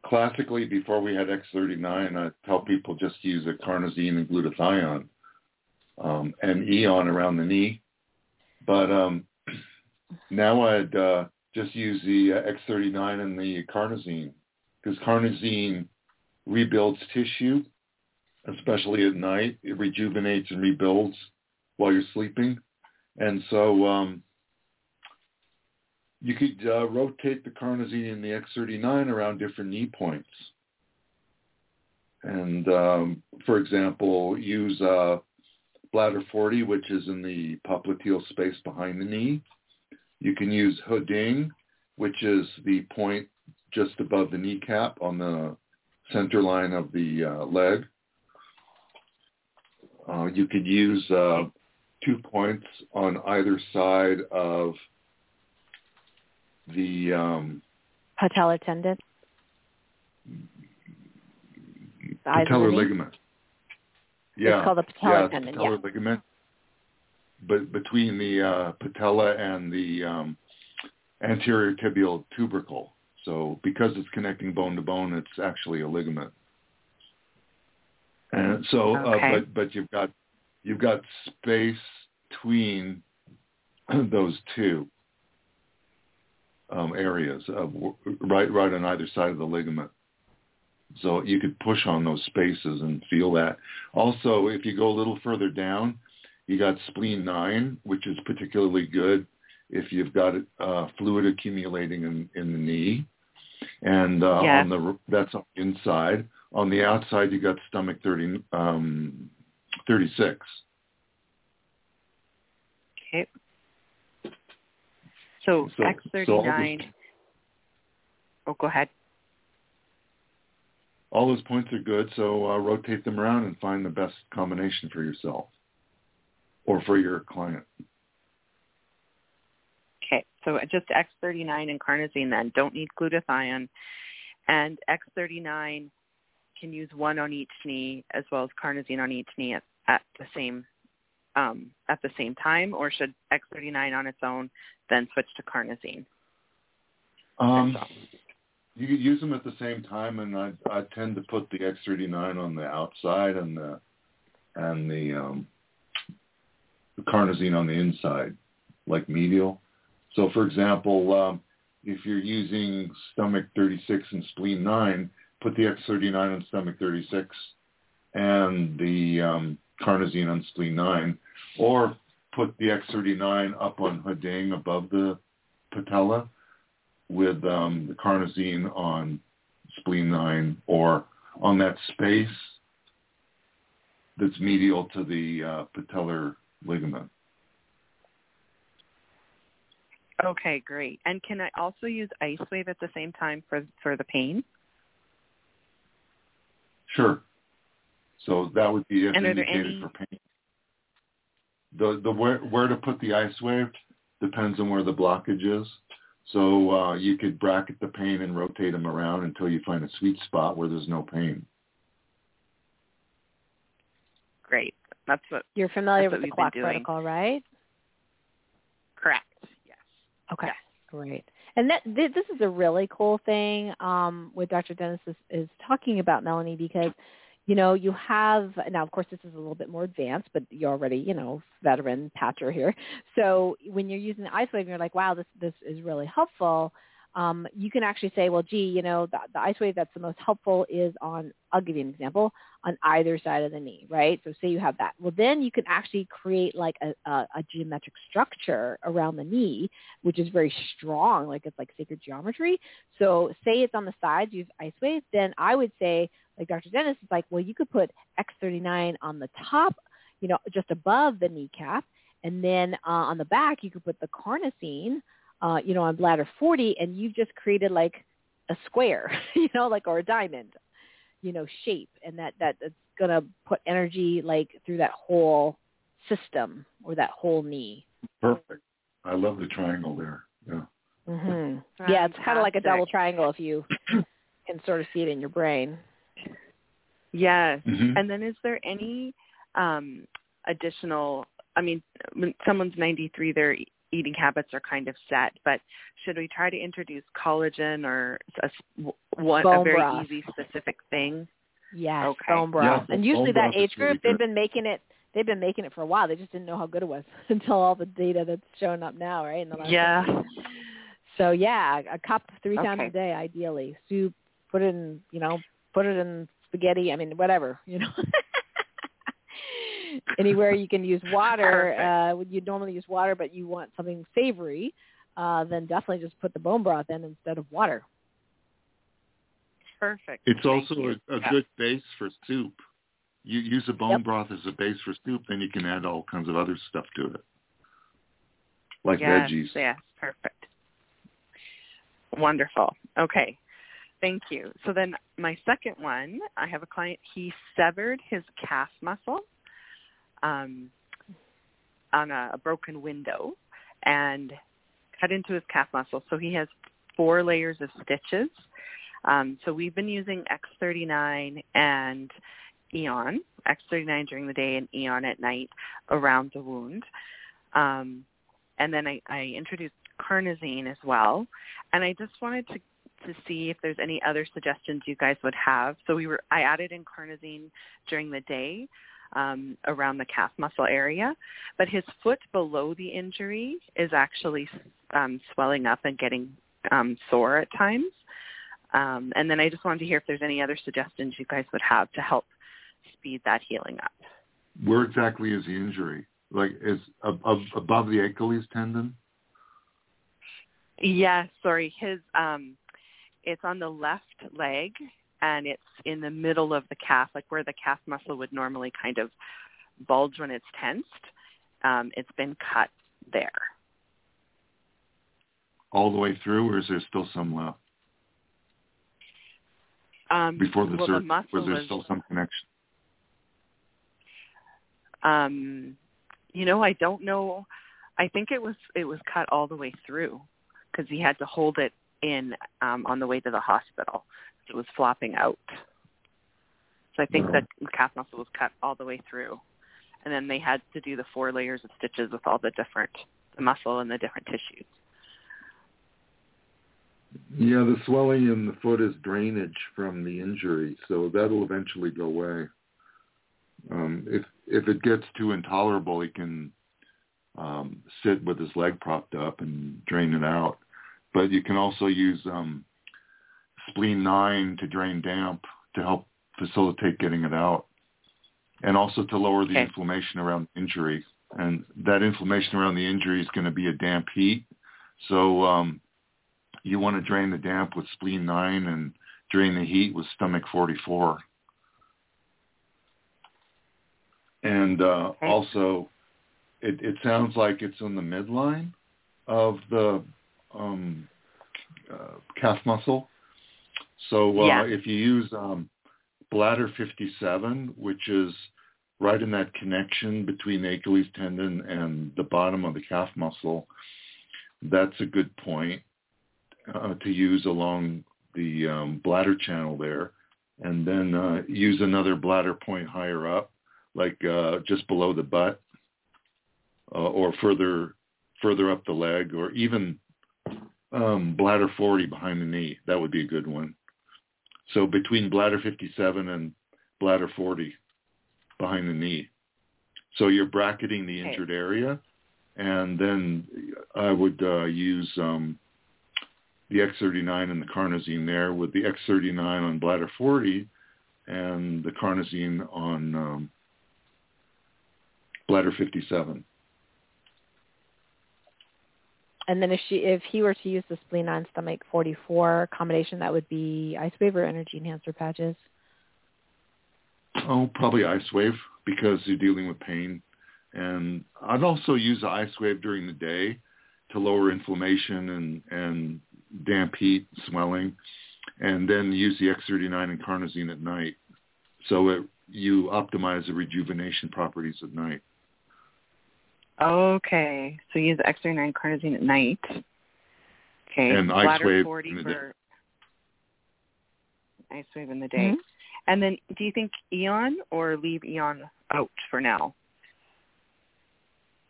classically, before we had X39, I tell people just use a carnosine and glutathione um, and Aeon around the knee. But um, now I'd uh, just use the uh, X39 and the carnosine because carnosine rebuilds tissue, especially at night. It rejuvenates and rebuilds while you're sleeping. And so um, you could uh, rotate the carnosine and the X39 around different knee points. And um, for example, use uh, bladder 40, which is in the popliteal space behind the knee. You can use Heding, which is the point just above the kneecap on the center line of the uh, leg. Uh, you could use uh, two points on either side of the um, patellar tendon. patellar ligament. Yeah, it's called the patellar yeah, tendon. patellar yeah. ligament. But between the uh, patella and the um, anterior tibial tubercle. So because it's connecting bone to bone, it's actually a ligament. And so, Okay. uh, but but you've got you've got space between <clears throat> those two um, areas of right right on either side of the ligament. So you could push on those spaces and feel that. Also, if you go a little further down, you got spleen nine, which is particularly good if you've got uh, fluid accumulating in, in the knee. And uh, Yes. on the that's on the inside. On the outside, you got stomach 30, um, 36. Okay. So, So- X39. so oh, go ahead. All those points are good, so uh, rotate them around and find the best combination for yourself or for your client. Okay, so just X39 and carnosine then. Don't need glutathione. And X39 can use one on each knee as well as carnosine on each knee at, at the same um, at the same time, or should X39 on its own then switch to carnosine? Um. You could use them at the same time, and I I tend to put the X39 on the outside and the and the um, the carnosine on the inside, like medial. So, for example, um, if you're using stomach 36 and spleen 9, put the X39 on stomach 36 and the um, carnosine on spleen 9, or put the X39 up on Heding above the patella with um, the carnosine on spleen 9 or on that space that's medial to the uh, patellar ligament. Okay, great. And can I also use Ice Wave at the same time for for the pain? Sure. So that would be there indicated any- for pain. The the where where to put the ice wave depends on where the blockage is. So uh, you could bracket the pain and rotate them around until you find a sweet spot where there's no pain. Great. That's what You're familiar with the what clock we've been doing. protocol, right? correct. Yes. Okay, Yes. great. And that th- this is a really cool thing um, with Dr. Dennis is, is talking about Melanie because you know you have now of course this is a little bit more advanced, but you're already you know veteran patcher here. So when you're using the ice wave, and you're like, wow, this this is really helpful. Um, you can actually say, well, gee, you know, the, the ice wave that's the most helpful is on. I'll give you an example on either side of the knee, right? So say you have that. Well, then you can actually create like a, a, a geometric structure around the knee, which is very strong, like it's like sacred geometry. So say it's on the sides, use ice wave, then I would say, like Dr. Dennis is like, well, you could put X39 on the top, you know, just above the kneecap, and then uh, on the back you could put the carnosine, uh, you know, on bladder 40, and you've just created like a square, <laughs> you know, like or a diamond, you know, shape, and that that it's gonna put energy like through that whole system or that whole knee. Perfect. I love the triangle there. Yeah. hmm Yeah, it's kind of like a double triangle if you <clears throat> can sort of see it in your brain. Yes. Mhm. And then is there any um, additional, I mean, when someone's 93, their e- eating habits are kind of set, but should we try to introduce collagen or a, s- one, a very broth. easy specific thing? Yes, Okay. bone broth. Yeah, and usually that broth is age really group, they've been making it. They've been making it for a while. They just didn't know how good it was <laughs> until all the data that's showing up now, right? In the last Yeah. couple. So yeah, a cup three times a day, ideally. Soup. Put it in, you know, put it in spaghetti. I mean, whatever, you know. <laughs> Anywhere you can use water, uh, you normally use water, but you want something savory, uh, then definitely just put the bone broth in instead of water. Perfect. It's Thank also you. a, a Yeah. good base for soup. You use a bone Yep. broth as a base for soup, then you can add all kinds of other stuff to it, like yes, veggies. Yes, perfect. Wonderful. Okay. Thank you. So then my second one, I have a client, he severed his calf muscle um, on a, a broken window and cut into his calf muscle. So he has four layers of stitches. Um, so we've been using X39 and Aeon, X39 during the day and Aeon at night around the wound. Um, and then I, I introduced carnosine as well. And I just wanted to to see if there's any other suggestions you guys would have. So we were I added in carnosine during the day um, around the calf muscle area, but his foot below the injury is actually um, swelling up and getting um, sore at times. Um, and then I just wanted to hear if there's any other suggestions you guys would have to help speed that healing up. Where exactly is the injury? Like is above, above the Achilles tendon? Yeah, sorry. His um it's on the left leg and it's in the middle of the calf, like where the calf muscle would normally kind of bulge when it's tensed. Um, it's been cut there. All the way through, or is there still some left Um, before the well, surgery? was there was, still some connection? um, you know, I don't know. I think it was it was cut all the way through because he had to hold it in um, on the way to the hospital. It was flopping out. So I think that the calf muscle was cut all the way through, and then they had to do the four layers of stitches with all the different the muscle and the different tissues. Yeah, the swelling in the foot is drainage from the injury, so that'll eventually go away. Um, if if it gets too intolerable, he can um, sit with his leg propped up and drain it out. But you can also use um, spleen nine to drain damp to help facilitate getting it out, and also to lower the Okay. inflammation around injury. And that inflammation around the injury is going to be a damp heat. So um, you want to drain the damp with spleen 9 and drain the heat with stomach 44. And uh, Okay. also, it, it sounds like it's on the midline of the um, uh, calf muscle. So uh, Yeah. if you use um, bladder 57, which is right in that connection between the Achilles tendon and the bottom of the calf muscle, that's a good point uh, to use along the um, bladder channel there, and then uh, use another bladder point higher up, like uh, just below the butt, uh, or further further up the leg, or even um, bladder 40 behind the knee. That would be a good one. So between bladder 57 and bladder 40 behind the knee. So you're bracketing the Okay. injured area, and then I would uh, use um, the X39 and the carnosine there with the X39 on bladder 40 and the carnosine on um, bladder 57. And then if she if he were to use the spleen on stomach 44 combination, that would be ice wave or energy enhancer patches. Oh, probably ice wave because you're dealing with pain. And I'd also use the ice wave during the day to lower inflammation and, and damp heat, swelling, and then use the X39 and carnosine at night. So it, you optimize the rejuvenation properties at night. Okay, so you use X39 carnosine at night. Okay, And ice bladder wave 40 in the day. for ice wave in the day. Mhm. And then, do you think Aeon or leave Aeon out for now?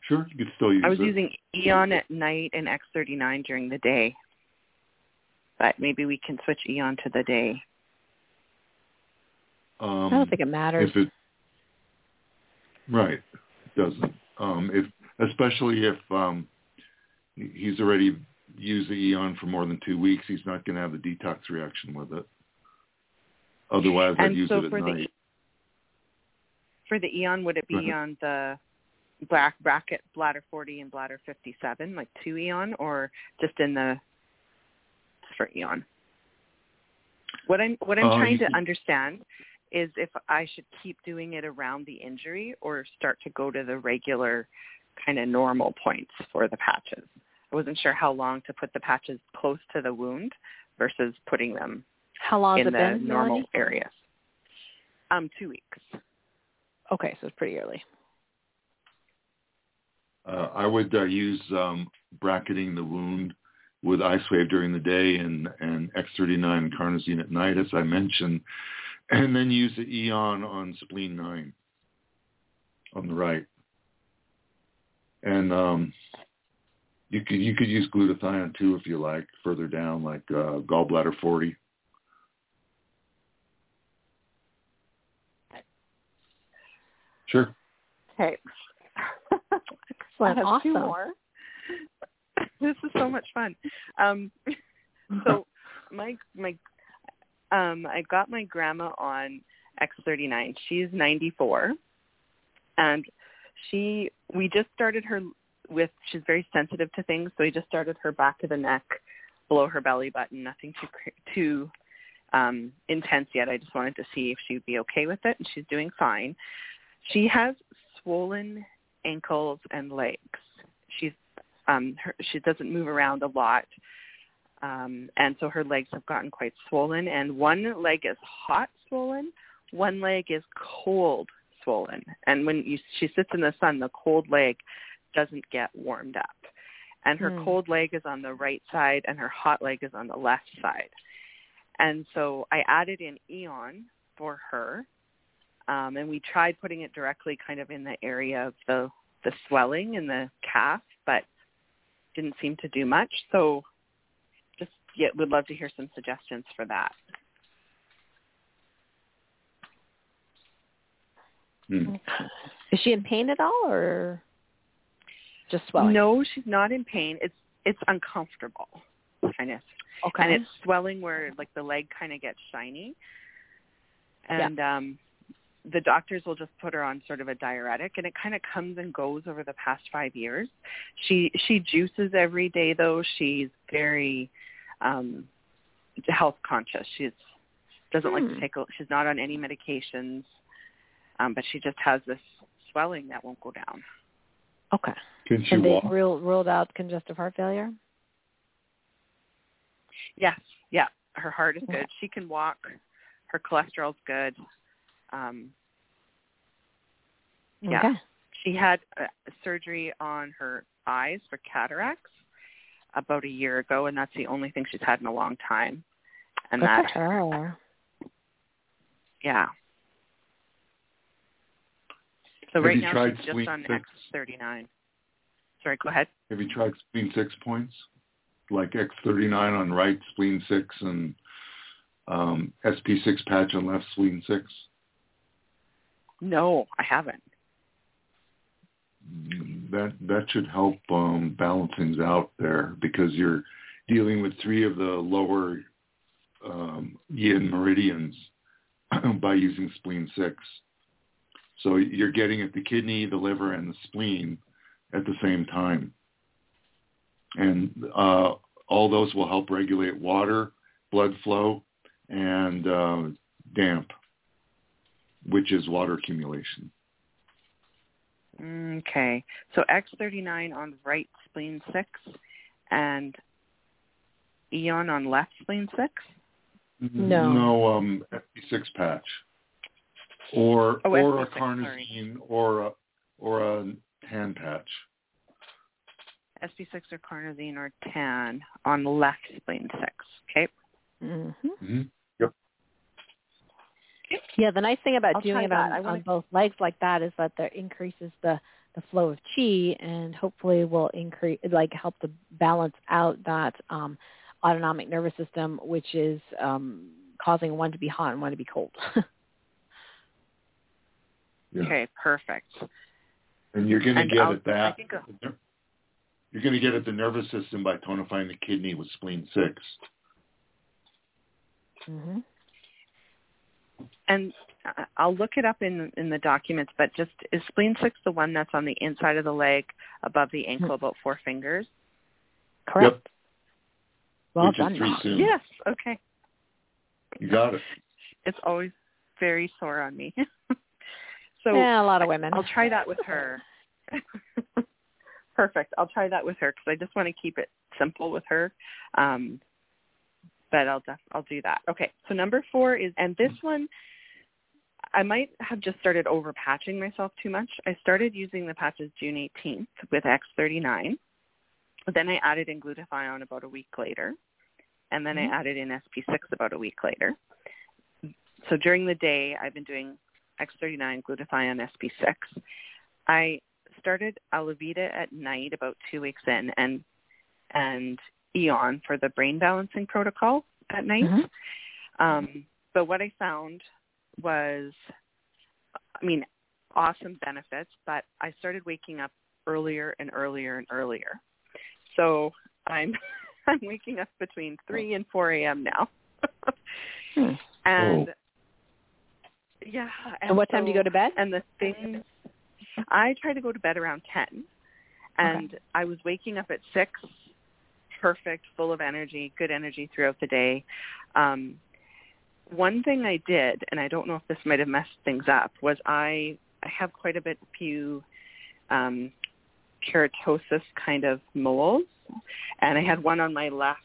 Sure, you could still use I was it. using Aeon at night and X39 during the day, but maybe we can switch Aeon to the day. um, I don't think it matters. If it, right, it doesn't. Um, if especially if um, he's already used the Aeon for more than two weeks, he's not going to have the detox reaction with it. Otherwise, I'd use so it at for the night. for the Aeon, would it be ahead. on the black bracket bladder 40 and bladder 57, like two Aeon, or just in the for Aeon? What I'm what I'm Uh, trying to understand is if I should keep doing it around the injury or start to go to the regular kind of normal points for the patches. I wasn't sure how long to put the patches close to the wound versus putting them How long has in it the been? normal Melanie? areas. Um, two weeks. Okay, so it's pretty early. Uh, I would uh, use um, bracketing the wound with ice wave during the day and, and X39 and carnosine at night, as I mentioned, and then use the Aeon on spleen 9 on the right. And um, you could you could use glutathione too if you like, further down, like uh, gallbladder 40. Sure. Okay. <laughs> Excellent. I have awesome. two more. <laughs> this is so much fun. Um, <laughs> so my my um, I got my grandma on X39. She's 94, and she we just started her with. She's very sensitive to things, so we just started her back of the neck, below her belly button. Nothing too too um, intense yet. I just wanted to see if she'd be okay with it, and she's doing fine. She has swollen ankles and legs. She's um her, she doesn't move around a lot. Um and so her legs have gotten quite swollen and one leg is hot swollen, one leg is cold swollen. And when you she sits in the sun, the cold leg doesn't get warmed up. And her Hmm. cold leg is on the right side and her hot leg is on the left side. And so I added in Aeon for her um, and we tried putting it directly kind of in the area of the the swelling in the calf, but didn't seem to do much. So just yeah, would love to hear some suggestions for that. Hmm. Is she in pain at all, or just swelling? No, she's not in pain. It's it's uncomfortable, kind of, Okay. and it's swelling where like the leg kind of gets shiny, and um, the doctors will just put her on sort of a diuretic, and it kind of comes and goes over the past five years. She she juices every day though. She's very um, health conscious. She's doesn't like Hmm. to take. a- She's not on any medications, um, but she just has this swelling that won't go down. okay. Can she And they walk? ruled ruled out congestive heart failure. Yes, yeah. Her heart is Okay. good. She can walk. Her cholesterol's good. Um, Yeah. Okay. she had uh, surgery on her eyes for cataracts about a year ago, and that's the only thing she's had in a long time. And Good that, for her. yeah. So Have right now tried she's just on Six? X39. Sorry, go ahead. Have you tried spleen six points? Like X39 on right spleen six and um, SP6 patch on left spleen six? No, I haven't. That that should help um, balance things out there because you're dealing with three of the lower um, yin meridians <clears throat> by using spleen six. So you're getting at the kidney, the liver, and the spleen at the same time. And uh, all those will help regulate water, blood flow, and uh, damp, which is water accumulation. Okay. So X39 on right spleen 6 and Aeon on left spleen 6? No. No, um, SP6 patch, or Oh, or a SP6, carnosine, or a or a hand patch. SP6 or carnosine or tan on left spleen 6. Okay. hmm hmm Yeah, the nice thing about I'll doing try it that. on, wanna- on both legs like that is that that increases the the flow of chi and hopefully will increase like help to balance out that um autonomic nervous system which is um causing one to be hot and one to be cold. <laughs> Yeah. Okay, perfect. And you're going to get I'll- at that. I uh, a- You're going to get at the nervous system by tonifying the kidney with spleen six. mhm. And I'll look it up in in the documents, but just is spleen 6 the one that's on the inside of the leg above the ankle about four fingers? Correct. Yep. Well Which done. three soon. Yes. Okay. You got it. <laughs> It's always very sore on me. <laughs> so yeah, a lot of women. I'll try that with her. <laughs> Perfect. I'll try that with her because I just want to keep it simple with her. Um, but I'll def- I'll do that. Okay. So number four is, and this one, I might have just started over patching myself too much. I started using the patches June 18th with X39. Then I added in glutathione about a week later, and then Mm-hmm. I added in SP6 about a week later. So during the day, I've been doing X39, glutathione, SP6. I started Alavida at night about two weeks in, and and Aeon for the brain balancing protocol at night. Mhm. Um, but what I found was, I mean, awesome benefits, but I started waking up earlier and earlier and earlier. So I'm <laughs> I'm waking up between three and four a.m. now. Hmm. <laughs> And yeah. And what time do you go to bed? And the thing, I try to go to bed around ten, and I was waking up at six, perfect, full of energy, good energy throughout the day. Um, one thing I did, and I don't know if this might have messed things up, was I I have quite a bit few um, keratosis kind of moles, and I had one on my left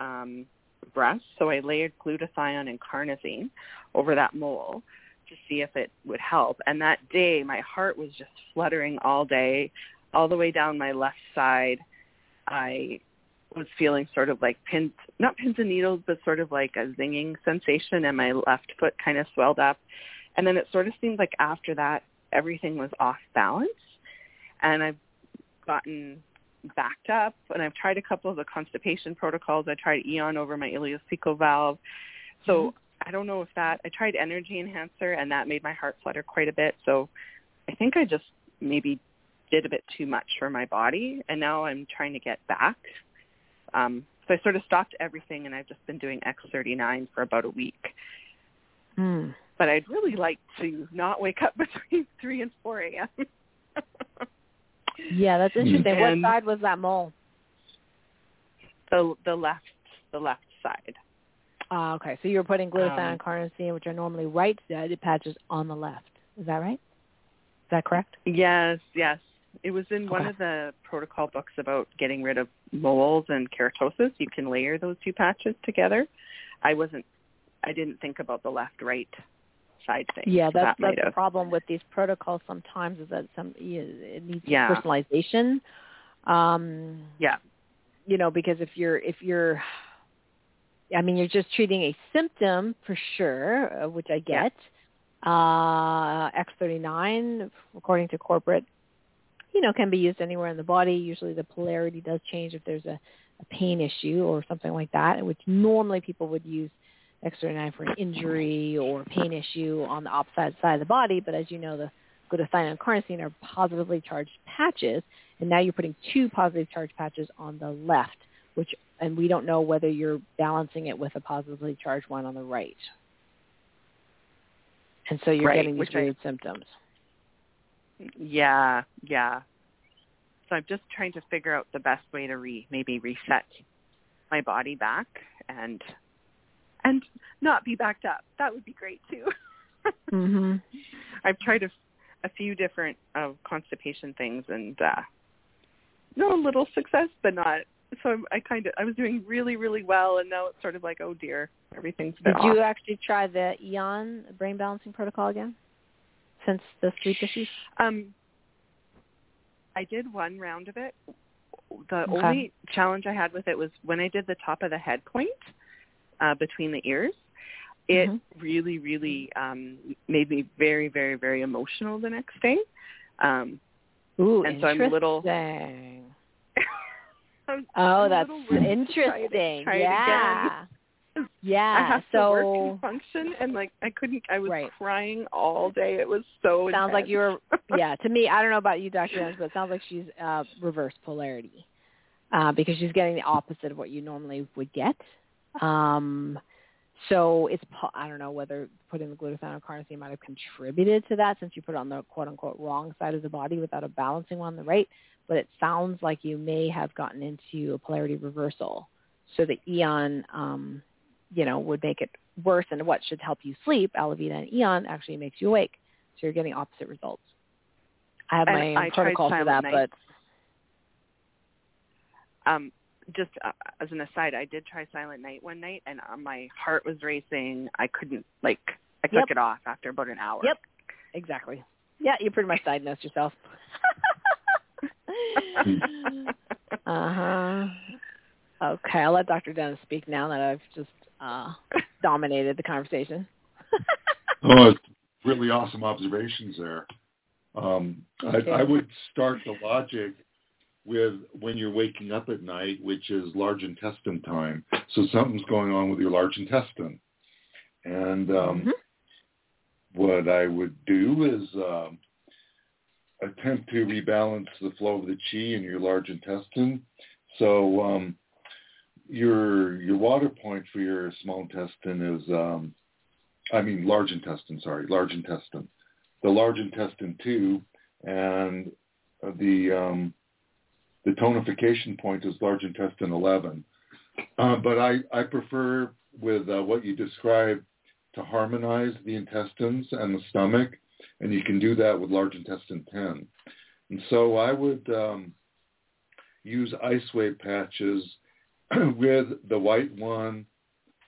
um, breast, so I layered glutathione and carnosine over that mole to see if it would help. And that day, my heart was just fluttering all day, all the way down my left side. I was feeling sort of like pins, not pins and needles, but sort of like a zinging sensation, and my left foot kind of swelled up. And then it sort of seemed like after that, everything was off balance. And I've gotten backed up, and I've tried a couple of the constipation protocols. I tried Aeon over my ileocecal valve. So mm-hmm. I don't know if that, I tried energy enhancer, and that made my heart flutter quite a bit. So I think I just maybe did a bit too much for my body, and now I'm trying to get back. Um, so I sort of stopped everything, and I've just been doing X39 for about a week. Hmm. But I'd really like to not wake up <laughs> between 3 and 4 a.m. Yeah, that's interesting. And- what side was that mole? the the left the left side. Ah, okay. So you're putting glutathione Um, and carnosine, which are normally right-sided patches, on the left. Is that right? Is that correct? Yes, yes. It was in one of the protocol books about getting rid of moles and keratosis. You can layer those two patches together. I wasn't I didn't think about the left right side thing. Yeah, so that's that that's the problem with these protocols. Sometimes is that some it needs Yeah. personalization. Um, Yeah. you know, because if you're if you're, I mean, you're just treating a symptom for sure, uh, which I get. Uh, X39, according to corporate, you know, can be used anywhere in the body. Usually, the polarity does change if there's a, a pain issue or something like that, which normally people would use X39 for an injury or pain issue on the opposite side of the body. But as you know, the glutathione and carnosine are positively charged patches, and now you're putting two positive charged patches on the left, which and we don't know whether you're balancing it with a positively charged one on the right. And so you're Right, getting these which I- weird symptoms. Yeah, yeah. So I'm just trying to figure out the best way to re maybe reset my body back and and not be backed up. That would be great too. <laughs> Mhm. I've tried a, a few different uh, constipation things and uh no little success, but not. So I'm, I kind of I was doing really really well, and now it's sort of like oh dear, everything's Did you actually try the Aeon brain balancing protocol again? Since the sleep issues? Um, I did one round of it. The Okay. only challenge I had with it was when I did the top of the head point uh, between the ears. It Mhm. really, really um, made me very, very, very emotional the next day. Um, Ooh, And so I'm a little- interesting. Oh, that's to try interesting. try it yeah. <laughs> I have so to work and function, and like I couldn't. I was Right. crying all day. It was so. sounds like you were <laughs> yeah, to me, I don't know about you, Dr. Jones, but it sounds like she's uh reverse polarity. Uh, because she's getting the opposite of what you normally would get. Um so it's I don't know whether putting the glutathione or carnosine might have contributed to that since you put it on the quote unquote wrong side of the body without a balancing one on the right. But it sounds like you may have gotten into a polarity reversal. So the Aeon um you know, would make it worse and what should help you sleep, Alavida and Aeon, actually makes you awake. So you're getting opposite results. I have my I protocol for that, night. but um, just uh, as an aside, I did try Silent Night one night, and uh, my heart was racing. I couldn't like I Yep. took it off after about an hour. Yep. exactly. Yeah, you pretty much diagnosed yourself. <laughs> <laughs> uh huh. Okay, I'll let Dr. Dennis speak now that I've just uh, dominated the conversation. <laughs> Oh, really awesome observations there. Um, I, I would start the logic with when you're waking up at night, which is large intestine time. So something's going on with your large intestine. And um, Mhm. what I would do is um, attempt to rebalance the flow of the chi in your large intestine. So um, your your water point for your small intestine is, um, I mean, large intestine. Sorry, large intestine. The large intestine two, and the um, the tonification point is large intestine 11. Uh, but I, I prefer with uh, what you described to harmonize the intestines and the stomach, and you can do that with large intestine 10. And so I would um, use ice wave patches <clears throat> with the white one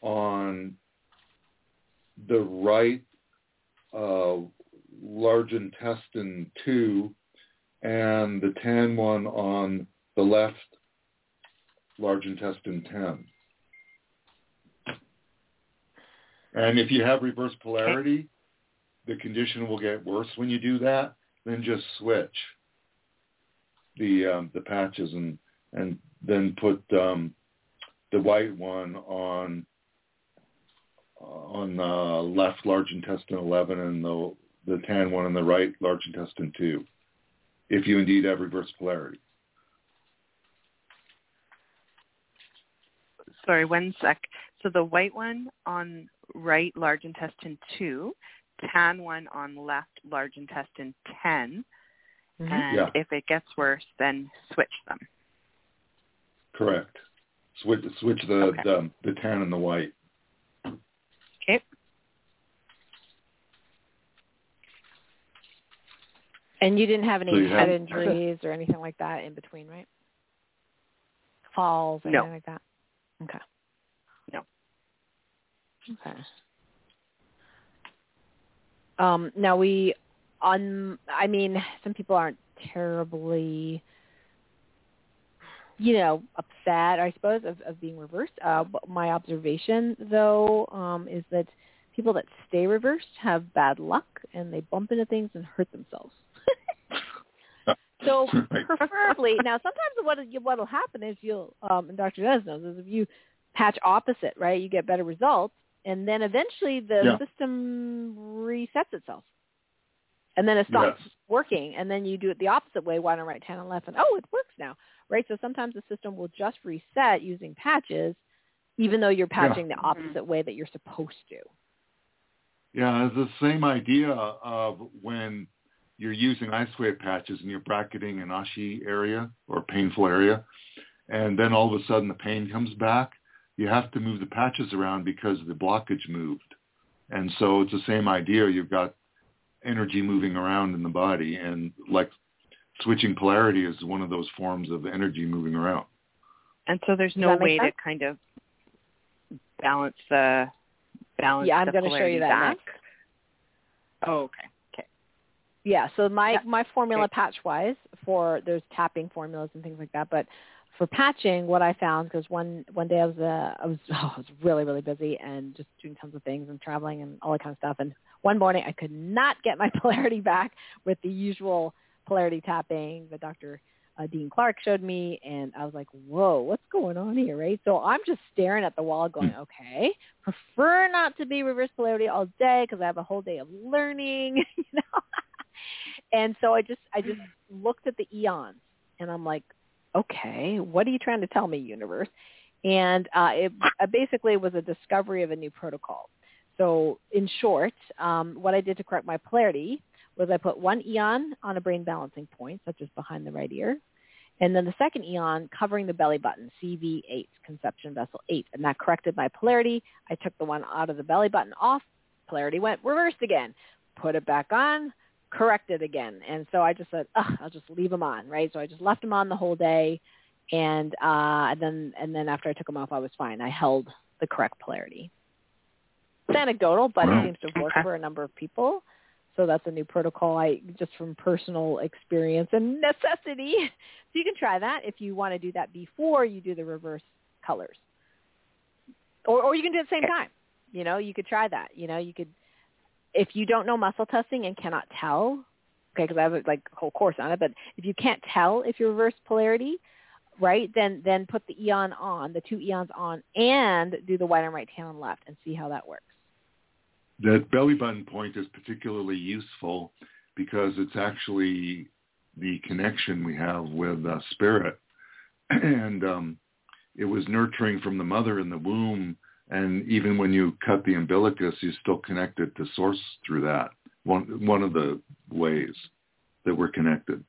on the right uh, large intestine 2 and the tan one on the left large intestine 10. And if you have reverse polarity, the condition will get worse when you do that. Then just switch the um, the patches and and then put um, the white one on on uh, left large intestine 11 and the the tan one on the right large intestine 2 if you indeed have reverse polarity. Sorry, one sec. So the white one on right large intestine two, tan one on left large intestine 10 Mhm. and Yeah. if it gets worse, then switch them. Correct. Switch switch the Okay. the, the tan and the white. Okay. And you didn't have any So head have- <laughs> injuries or anything like that in between, right? Falls or No. anything like that? Okay. No. Okay. Um, now we, on, I mean, some people aren't terribly, you know, upset, I suppose, of, of being reversed. Uh, but my observation, though, um, is that people that stay reversed have bad luck and they bump into things and hurt themselves. <laughs> So <laughs> preferably now, sometimes what what will happen is you'll, um, and Dr. Des knows, is if you patch opposite, right, you get better results, and then eventually the Yeah. system resets itself, and then it stops Yes. working, and then you do it the opposite way, one on right, ten on left, and oh, it works now, right? So sometimes the system will just reset using patches, even though you're patching the mm-hmm. opposite way that you're supposed to. Yeah, it's the same idea of when you're using ice wave patches and you're bracketing an ashi area or painful area, and then all of a sudden the pain comes back. You have to move the patches around because the blockage moved, and so it's the same idea. You've got energy moving around in the body, and like switching polarity is one of those forms of energy moving around. And so there's no that make way to kind of balance the balance Yeah, I'm the gonna show you that back. next. Oh, okay. Okay. Yeah, so my Yeah. my formula Okay. patch wise for there's tapping formulas and things like that, but for patching, what I found because one one day I was uh, I was <laughs> oh, I was really really busy and just doing tons of things and traveling and all that kind of stuff. And one morning I could not get my <laughs> polarity back with the usual polarity tapping that Dr. Uh, Dean Clark showed me, and I was like, "Whoa, what's going on here?" Right? So I'm just staring at the wall, going, <clears throat> "Okay, prefer not to be reverse polarity all day because I have a whole day of learning." <laughs> you know. And so I just I just looked at the Aeons and I'm like, okay, what are you trying to tell me, universe? And uh, it uh, basically was a discovery of a new protocol. So in short, um, what I did to correct my polarity was I put one Aeon on a brain balancing point, such as behind the right ear, And then the second Aeon covering the belly button, CV8, conception vessel 8. And that corrected my polarity. I took the one out of the belly button off. Polarity went reversed again. Put it back on, corrected again. And so I just said, I'll just leave them on, right? So I just left them on the whole day. And, uh, and then and then after I took them off, I was fine. I held the correct polarity. It's anecdotal, but it seems to have worked Okay. for a number of people. So that's a new protocol I just from personal experience and necessity. <laughs> So you can try that if you want to do that before you do the reverse colors. Or or you can do it at the same time. You know, you could try that. You know, you could if you don't know muscle testing and cannot tell, okay, because I have like a whole course on it, but if you can't tell if you reverse polarity, right, then then put the Aeon on, the two Aeons on, and do the white on right, tan on left, and see how that works. That belly button point is particularly useful because it's actually the connection we have with uh, spirit. <clears throat> And um, it was nurturing from the mother in the womb. And even when you cut the umbilicus, you still connected to source through that. One, one of the ways that we're connected.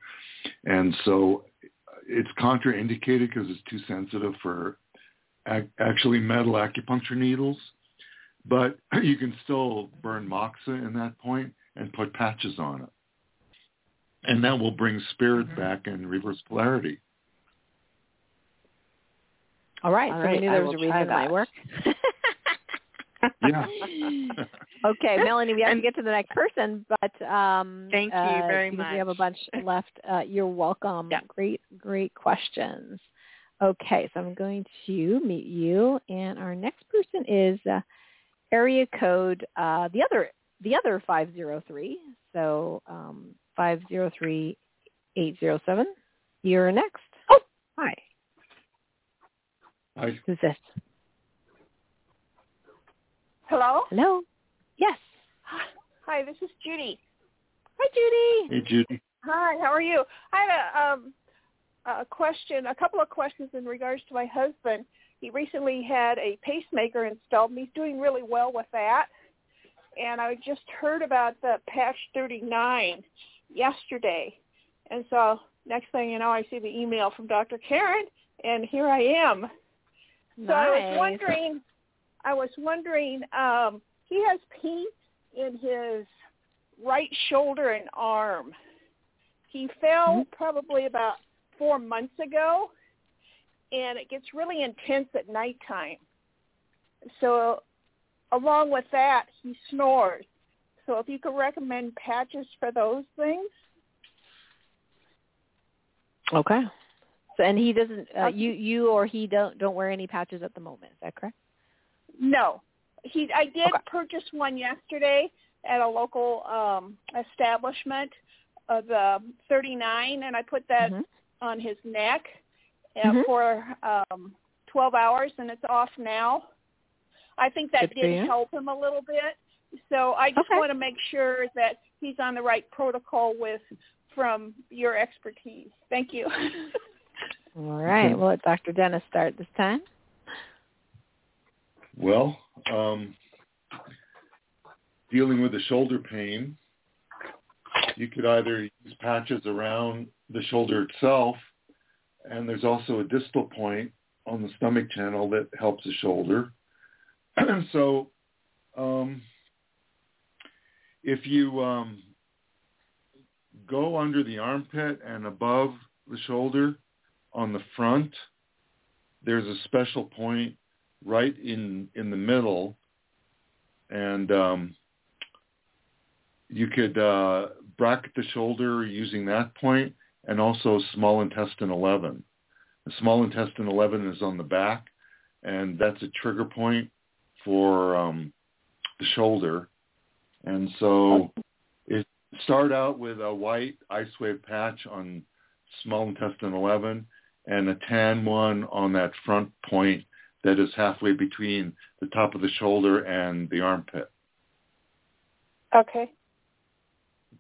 And so it's contraindicated because it's too sensitive for ac- actually metal acupuncture needles but <clears throat> you can still burn moxa in that point and put patches on it. And that will bring spirit Mhm. back and reverse polarity. All right, All so right, we knew I there was a reason try it that. work. <laughs> Yeah. <laughs> okay, Melanie, we have to get to the next person, but um, Thank you uh, very because We have a bunch <laughs> left. Uh, you're welcome. Yeah. Great, great questions. Okay, so I'm going to meet you, and our next person is uh, area code uh, the other the other 503. So um, 503807. You're next. Oh, hi. I, Who's this? Hello. Hello. Yes. <gasps> Hi, this is Judy. Hi, Judy. hey, Judy. Hi, how are you? I had a um a question, a couple of questions in regards to my husband. He recently had a pacemaker installed, and he's doing really well with that. And I just heard about the patch 39 yesterday, and so next thing you know, I see the email from Dr. Karen, and here I am. So I was wondering, I was wondering, um, he has pain in his right shoulder and arm. He fell probably about four months ago, and it gets really intense at nighttime. So along with that, he snores. So if you could recommend patches for those things. Okay. So and he doesn't uh, Okay. you you or he don't don't wear any patches at the moment. Is that correct? No. He I did Okay. purchase one yesterday at a local um establishment of the 39 and I put that Mhm. on his neck uh, Mhm. for um 12 hours and it's off now. I think that Good did help him a little bit. So I just Okay. want to make sure that he's on the right protocol with from your expertise. Thank you. <laughs> All right. We'll let Dr. Dennis start this time. Well, um, dealing with the shoulder pain, you could either use patches around the shoulder itself, and there's also a distal point on the stomach channel that helps the shoulder. <clears throat> so, um, if you um, go under the armpit and above the shoulder on the front, there's a special point right in in the middle, and um, you could uh, bracket the shoulder using that point, and also small intestine 11. The small intestine 11 is on the back, and that's a trigger point for um, the shoulder. And so, it start out with a white ice wave patch on small intestine 11 and a tan one on that front point that is halfway between the top of the shoulder and the armpit. okay.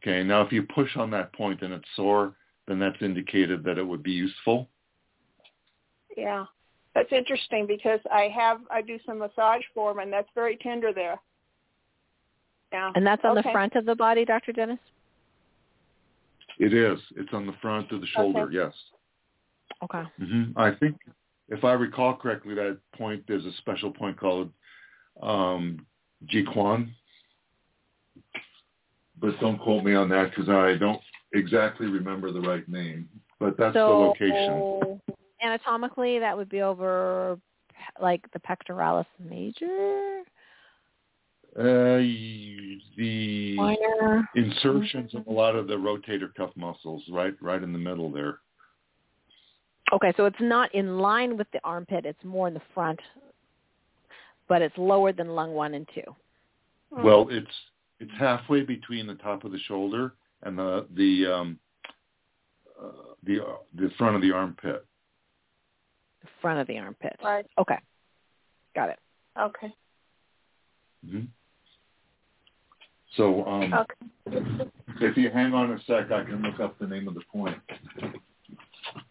Okay, now if you push on that point and it's sore, then that's indicated that it would be useful. Yeah. That's interesting because I have I do some massage for him and that's very tender there. Yeah. And that's on Okay. the front of the body, Dr. Dennis? It is. It's on the front of the shoulder, Okay. yes. Okay. hmm I think, if I recall correctly, that point there's a special point called um, Jiquan, but don't quote me on that because I don't exactly remember the right name. But that's the so, location. Anatomically, that would be over like the pectoralis major, Uh, the minor. insertions of a lot of the rotator cuff muscles, right, right in the middle there. Okay, so it's not in line with the armpit. It's more in the front, but it's lower than lung one and two. Well, it's it's halfway between the top of the shoulder and the the um, uh, the uh, the front of the armpit. The front of the armpit. Right. Okay. Got it. Okay. hmm So um, Okay. if you hang on a sec, I can look up the name of the point,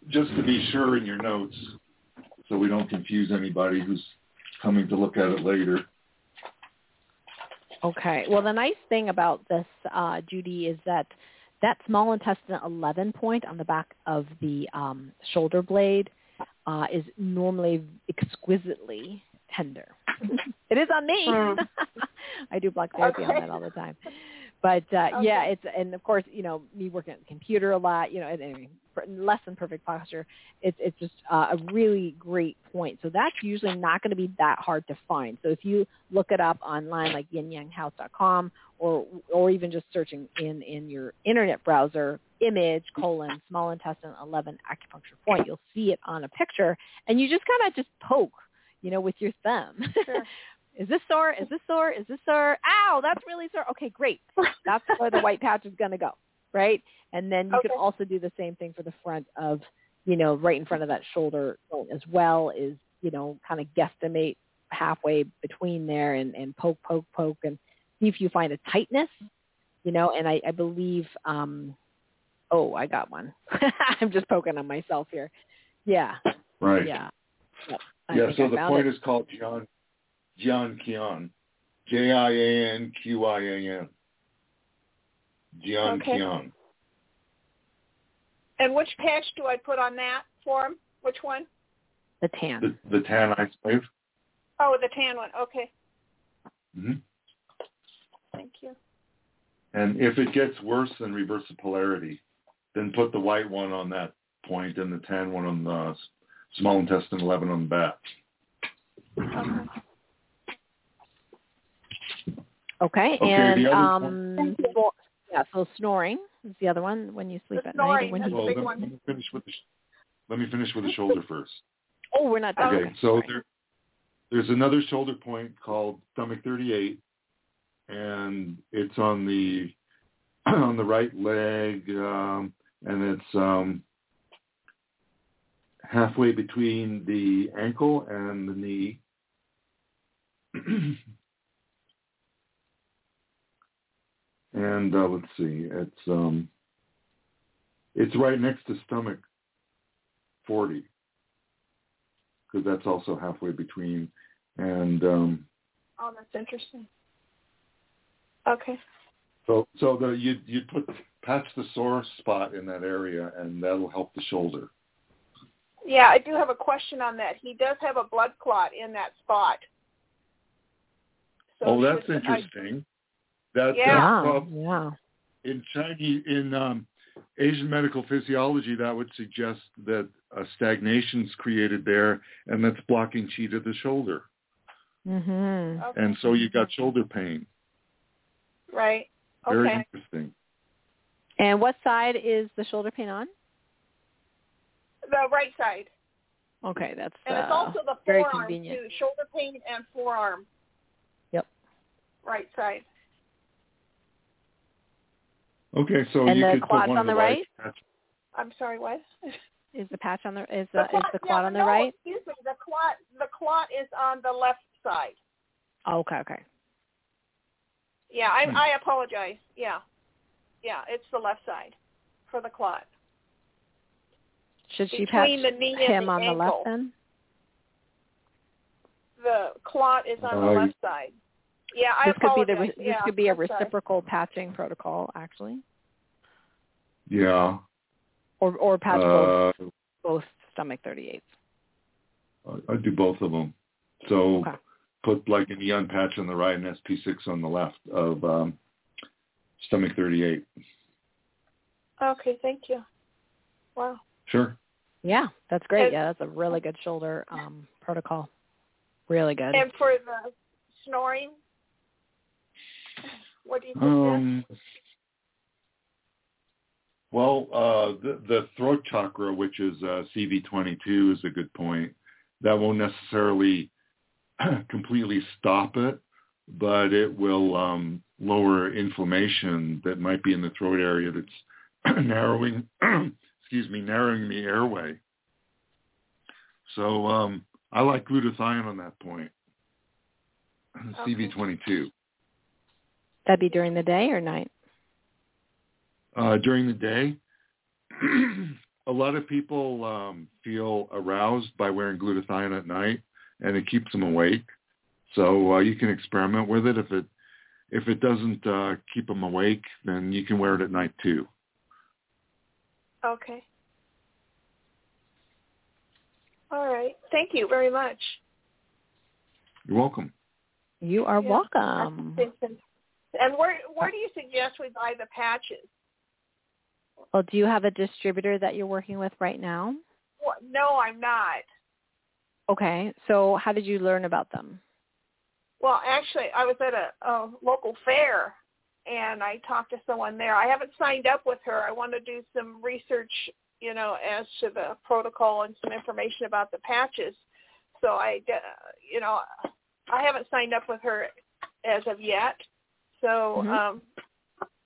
just to be sure in your notes, so we don't confuse anybody who's coming to look at it later. Okay. Well, the nice thing about this, uh, Judy, is that that small intestine 11 point on the back of the um, shoulder blade uh, is normally exquisitely tender. <laughs> it is on me. Mm. <laughs> I do block therapy on that all the time. But uh, Okay. yeah, it's and of course you know me working at the computer a lot. You know, and, and less than perfect posture. It's it's just uh, a really great point. So that's usually not going to be that hard to find. So if you look it up online, like yinyanghouse.com, or or even just searching in in your internet browser, image colon small intestine 11 acupuncture point, you'll see it on a picture, and you just kind of just poke, you know, with your thumb. Sure. <laughs> Is this sore? Is this sore? Is this sore? Ow, that's really sore. Okay, great. That's where the white patch is going to go, right? And then you can also do the same thing for the front of, you know, right in front of that shoulder as well. Is you know, kind of guesstimate halfway between there and and poke, poke, poke, and see if you find a tightness, you know. And I, I believe, um, oh, I got one. <laughs> I'm just poking on myself here. Yeah, Right. yeah. Yep. I Yeah, so the point it. is called Jian Jian Qian. J I A N Q I A N. Jian Okay. Qian. And which patch do I put on that for him? Which one? the tan. The the tan ice wave. Oh, the tan one. Okay. hmm Thank you. And if it gets worse than reverse the polarity, then put the white one on that point and the tan one on the small intestine 11 on the back. Okay. Okay, Okay, and um, snor- yeah, so snoring is the other one when you sleep The at night. snoring, and When that's Well, let, one. me finish with the sh- let me finish with the shoulder first. oh, we're not done. Okay, so Sorry. there, there's another shoulder point called stomach 38, and it's on the <clears throat> on the right leg, um, and it's um, halfway between the ankle and the knee. <clears throat> and uh, let's see, it's um, it's right next to stomach 40 because that's also halfway between. And um, Oh, that's interesting. Okay. so so the you you put patch the sore spot in that area, and that'll help the shoulder. Yeah, I do have a question on that. He does have a blood clot in that spot. So oh, that's interesting. That Yeah. yeah, that's, yeah. in Chinese in um, Asian medical physiology, that would suggest that a stagnation's created there, and that's blocking chi to the shoulder, Mm-hmm. Okay. and so you got shoulder pain. Right. Okay. Very interesting. And what side is the shoulder pain on? The right side. Okay, that's And it's uh, also the forearm convenient. too. Shoulder pain and forearm. Yep. Right side. Okay, so And you the could put one on the the right? lights patch- I'm sorry, what? Is the patch on the is the, is clot- the clot yeah, on the no, right? Excuse me. The clot. The clot is on the left side. Oh, okay, okay. Yeah, I, Hmm. I apologize. Yeah, yeah, it's the left side for the clot. Should she patch Between the knee and him the on the left then? The clot is on the left side. Yeah, I this could be apologize. the re- this yeah, could be a I'm sorry. reciprocal patching protocol actually, Yeah. or or patch both Uh, both stomach 38s? I do both of them. So Okay. put like an Aeon patch on the right and SP6 on the left of um, stomach 38. Okay, thank you. Wow. Sure. Yeah, that's great. And- Yeah, that's a really good shoulder um, protocol. Really good. And for the snoring, what do you think? Um, well, uh, the, the throat chakra, which is uh, CV22, is a good point. That won't necessarily <clears throat> completely stop it, but it will um, lower inflammation that might be in the throat area that's <clears throat> narrowing, <clears throat> excuse me, narrowing the airway. So um, I like glutathione on that point. Okay. CV22. That'd be during the day or night? uh, during the day. <clears throat> a lot of people um, feel aroused by wearing glutathione at night, and it keeps them awake. So uh, you can experiment with it. If it if it doesn't uh, keep them awake, then you can wear it at night too. Okay. All right. Thank you very much. You're welcome. You are Yeah, welcome. And where where do you suggest we buy the patches? Well, do you have a distributor that you're working with right now? Well, no, I'm not. Okay. So how did you learn about them? Well, actually, I was at a, a local fair, and I talked to someone there. I haven't signed up with her. I want to do some research, you know, as to the protocol and some information about the patches. So I, uh, you know, I haven't signed up with her as of yet. So Mhm. um,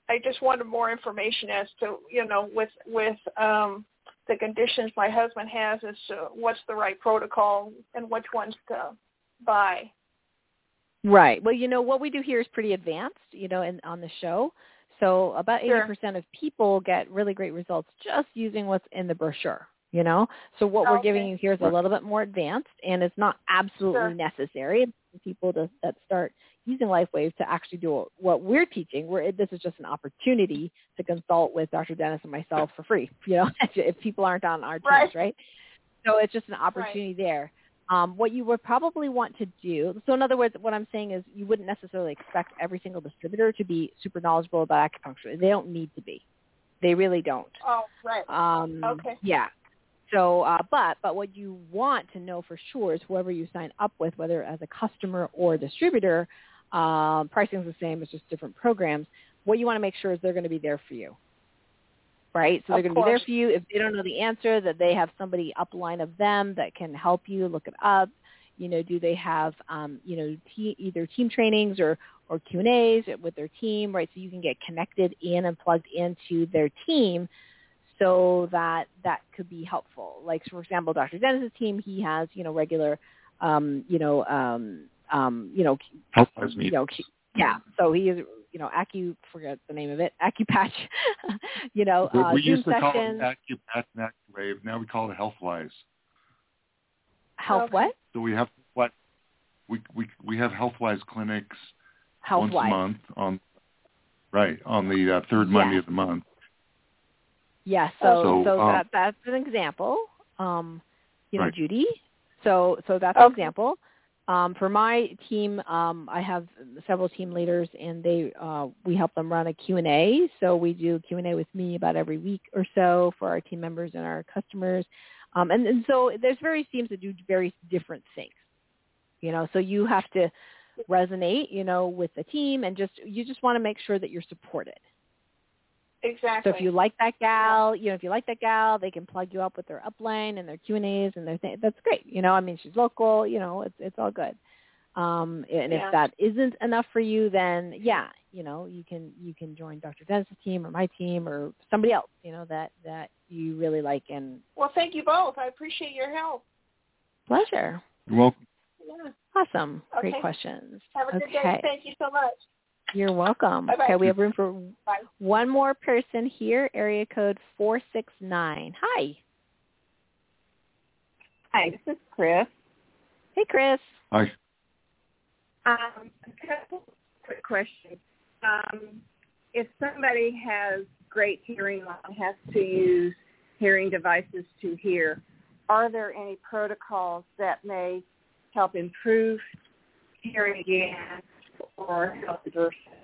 I just wanted more information as to, you know, with with um, the conditions my husband has, as to what's the right protocol and which ones to buy. Right. Well, you know what we do here is pretty advanced, you know, in, on the show. So about 80% of people get really great results just using what's in the brochure, you know. So what we're giving you here is a little bit more advanced and it's not absolutely Sure. necessary for people to that start using LifeWave to actually do what we're teaching. We're, this is just an opportunity to consult with Dr. Dennis and myself for free, <laughs> you know, <laughs> if people aren't on our teams, Right. right? So it's just an opportunity there. Um, what you would probably want to do, so in other words, what I'm saying is you wouldn't necessarily expect every single distributor to be super knowledgeable about acupuncture. They don't need to be. They really don't. Oh, right. Um, Okay. Yeah. So, uh, but but what you want to know for sure is whoever you sign up with, whether as a customer or a distributor, um, pricing is the same. It's just different programs. What you want to make sure is they're going to be there for you, right? So they're going to be there for you. If they don't know the answer, that they have somebody upline of them that can help you look it up. You know, do they have um, you know te- either team trainings or or Q and A's with their team, right? So you can get connected in and plugged into their team so that that could be helpful. Like for example, Dr. Dennis's team, he has you know regular, um, you know, um, um, you know, Health wise you meet. know, yeah. So he is you know Acu, forget the name of it, AcuPatch, <laughs> you know, We, uh, we Zoom used to call sessions, it AcuPath and AcuWave. Now we call it HealthWise. Health Okay. what? So we have what we we we have HealthWise clinics Health once wise. a month on right on the uh, third Monday Yes. of the month. Yes. So So, so, um, that that's an example. Um, you know, Right. Judy. So so that's an example. Um, for my team, um, I have several team leaders, and they uh, we help them run a Q and A. So we do Q and A with me about every week or so for our team members and our customers. Um, and, and so there's various teams that do very different things. You know, so you have to resonate, you know, with the team, and just you just want to make sure that you're supported. Exactly. So if you like that gal, you know, if you like that gal, they can plug you up with their upline and their Q and A's and their thing. That's great. You know, I mean, she's local. You know, it's it's all good. Um, and Yeah. if that isn't enough for you, then yeah, you know, you can you can join Dr. Dennis's team or my team or somebody else. You know that that you really like and well, thank you both. I appreciate your help. pleasure. You're welcome. Yeah. Awesome. Great Okay. questions. Have a good Okay. day. Thank you so much. You're welcome. Bye-bye. Okay, we have room for Bye. one more person here. Area code four six nine. Hi. Hi, this is Chris. Hey, Chris. Hi. Um, a couple quick questions. Um, if somebody has great hearing loss and has to use hearing devices to hear, are there any protocols that may help improve hearing again or help reverse it?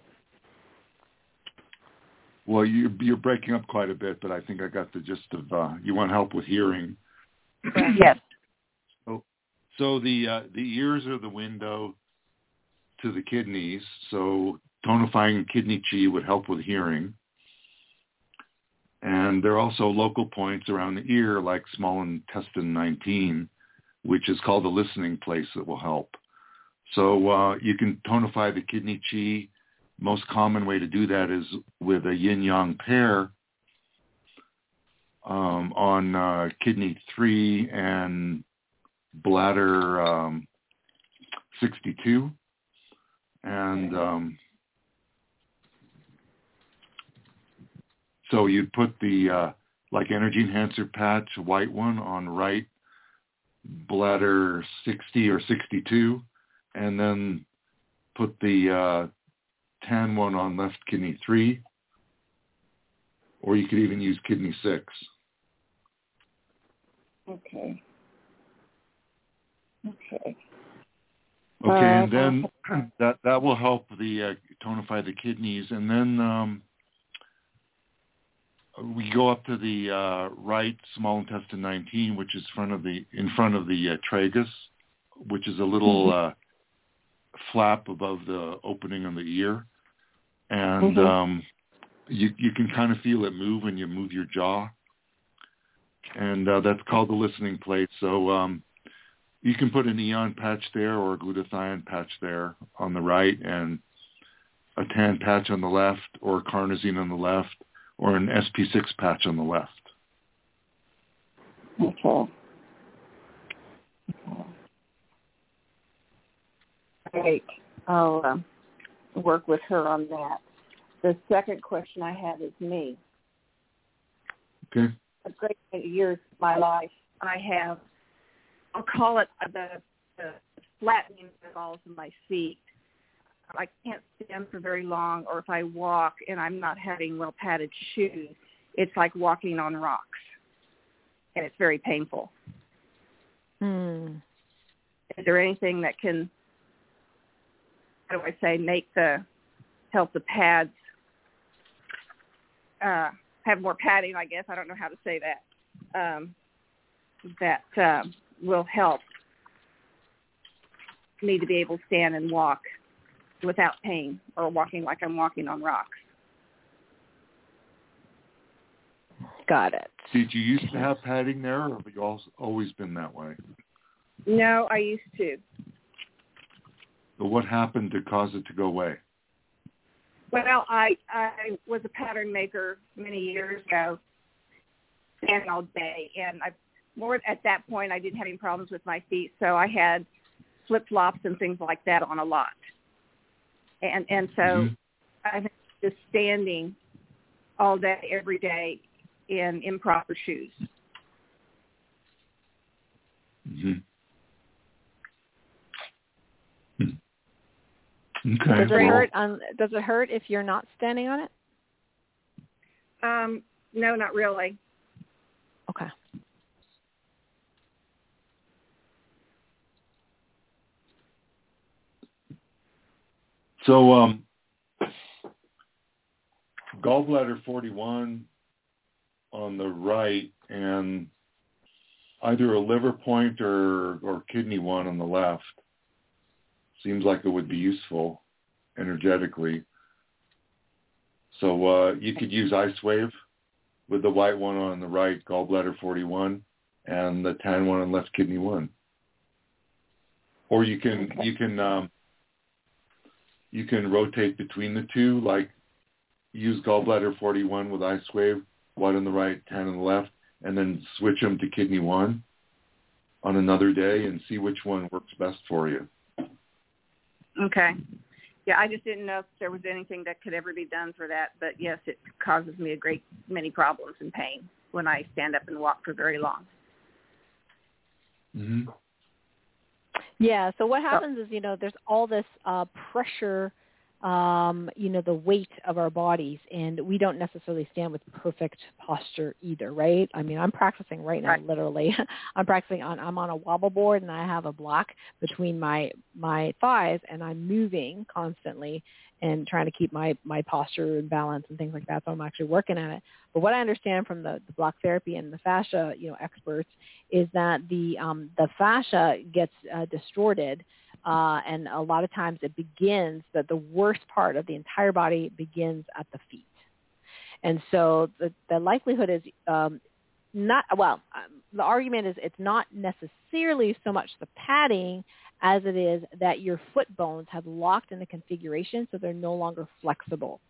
Well, you, you're breaking up quite a bit, but I think I got the gist of uh, you want help with hearing. yes. So, so the uh, the ears are the window to the kidneys. So tonifying kidney chi would help with hearing. And there are also local points around the ear, like small intestine 19, which is called the listening place that will help. So uh, you can tonify the kidney chi. Most common way to do that is with a yin-yang pair um, on uh, kidney 3 and bladder um, 62. And um, so you'd put the uh, like energy enhancer patch, white one on right bladder 60 or 62, and then put the uh, tan one on left kidney 3, or you could even use kidney 6. Okay. Okay. Okay, Uh, and then <clears throat> that that will help the uh, tonify the kidneys, and then um, we go up to the uh, right small intestine 19, which is front of the in front of the uh, tragus, which is a little uh, flap above the opening on the ear, and Mhm. um, you you can kind of feel it move when you move your jaw, and uh, that's called the listening plate. So um, you can put an Aeon patch there or a glutathione patch there on the right, and a tan patch on the left, or carnosine on the left, or an SP6 patch on the left. Okay. Great. I'll um, work with her on that. The second question I have is me. Okay. A great many years of my life, I have, I'll call it the, the flattening of the balls of my feet. I can't stand for very long, or if I walk and I'm not having well padded shoes, it's like walking on rocks, and it's very painful. Hmm. Is there anything that can, how do I say, make the help the pads uh, have more padding? I guess I don't know how to say that. Um, that uh, will help me to be able to stand and walk without pain or walking like I'm walking on rocks. Got it. Did you used to have padding there, or have you al- always been that way? No, I used to. But what happened to cause it to go away? Well, I I was a pattern maker many years ago, standing all day, and I more at that point I didn't have any problems with my feet, so I had flip flops and things like that on a lot, and and so Mhm. I think just standing all day every day in improper shoes. hmm Okay. Does it well, hurt? On, does it hurt if you're not standing on it? Um, no, not really. Okay. So, um, gallbladder 41 on the right and either a liver point or, or kidney one on the left seems like it would be useful energetically. So uh, you could use Ice Wave with the white one on the right, gallbladder 41, and the tan one on left kidney one. Or you can you can um, you can rotate between the two, like use gallbladder 41 with Ice Wave, white on the right, tan on the left, and then switch them to kidney one on another day and see which one works best for you. Okay. Yeah, I just didn't know if there was anything that could ever be done for that, but yes, it causes me a great many problems and pain when I stand up and walk for very long. Mm-hmm. Yeah. So what happens is, you know, there's all this uh, pressure um, you know, the weight of our bodies, and we don't necessarily stand with perfect posture either, right? I mean, I'm practicing right now, Right. literally. <laughs> I'm practicing on. I'm on a wobble board, and I have a block between my my thighs, and I'm moving constantly and trying to keep my my posture and balance and things like that. So I'm actually working at it. But what I understand from the, the block therapy and the fascia, you know, experts is that the um, the fascia gets uh, distorted uh, and a lot of times it begins that the worst part of the entire body begins at the feet. And so the, the likelihood is um, not, well, um, the argument is it's not necessarily so much the padding as it is that your foot bones have locked into configuration so they're no longer flexible.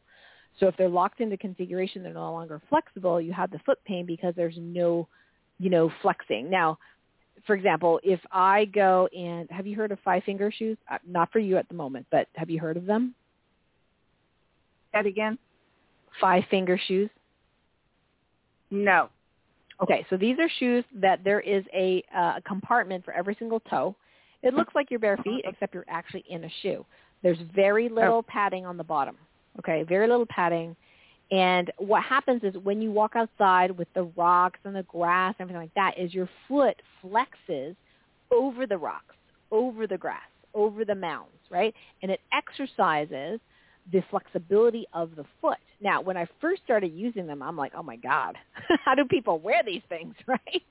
So if they're locked into configuration, they're no longer flexible, you have the foot pain because there's no, you know, flexing. Now, for example, if I go and have you heard of five finger shoes? Uh, not for you at the moment, but have you heard of them? That again? Five finger shoes. No. Okay, so these are shoes that there is a uh, compartment for every single toe. It looks like your bare feet, except you're actually in a shoe. There's very oh. little padding on the bottom. Okay, very little padding. And what happens is when you walk outside with the rocks and the grass and everything like that is your foot flexes over the rocks, over the grass, over the mounds, right? And it exercises the flexibility of the foot. Now, when I first started using them, I'm like, oh my God, <laughs> how do people wear these things, <laughs> right?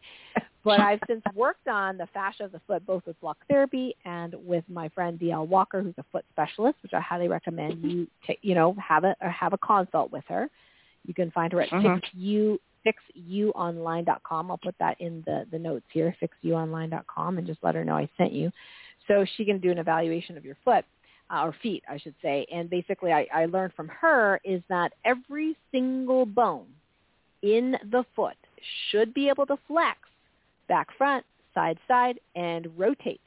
But I've since worked on the fascia of the foot, both with block therapy and with my friend DL Walker, who's a foot specialist, which I highly recommend you, take, you know, have a or have a consult with her. You can find her at Mhm. fixu fixuonline.com. I'll put that in the the notes here, fixuonline.com, and just let her know I sent you, so she can do an evaluation of your foot uh, or feet, I should say. And basically, I, I learned from her is that every single bone in the foot should be able to flex back front, side side, and rotate.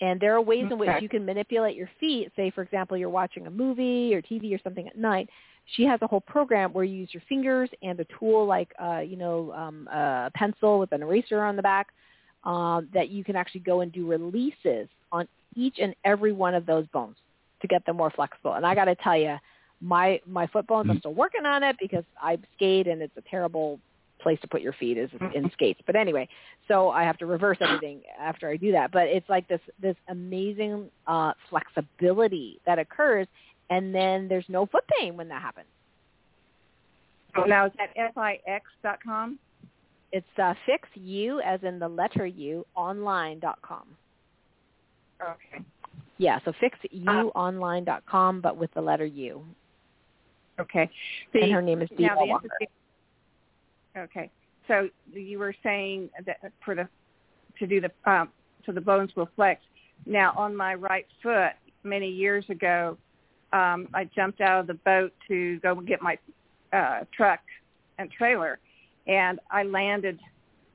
And there are ways in which you can manipulate your feet. Say, for example, you're watching a movie or TV or something at night. She has a whole program where you use your fingers and a tool like, uh, you know, um, a pencil with an eraser on the back um, that you can actually go and do releases on each and every one of those bones to get them more flexible. And I got to tell you, my my foot bones, I'm still working on it because I skate and it's a terrible place to put your feet is in skates. But anyway, so I have to reverse everything after I do that. But it's like this this amazing uh, flexibility that occurs, and then there's no foot pain when that happens. So now is that F-I-X dot com? It's uh, fix you as in the letter U online.com. Okay. Yeah, so fixuonline.com, but with the letter U. Okay. and her name is Dee the Walker. Okay. So you were saying that for the to do the um, so the bones will flex. Now on my right foot, many years ago, um, I jumped out of the boat to go get my uh, truck and trailer, and I landed.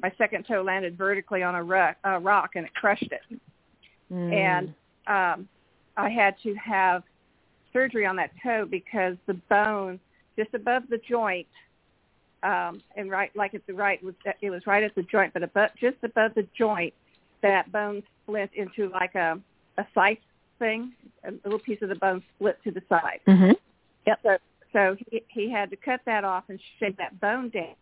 My second toe landed vertically on a rock, uh, rock, and it crushed it. Mm. And um, I had to have surgery on that toe because the bone just above the joint um, and right like at the right was it was right at the joint, but above just above the joint, that bone split into like a a slice thing. A little piece of the bone split to the side. Mhm. Yep. So so he he had to cut that off and shave that bone down.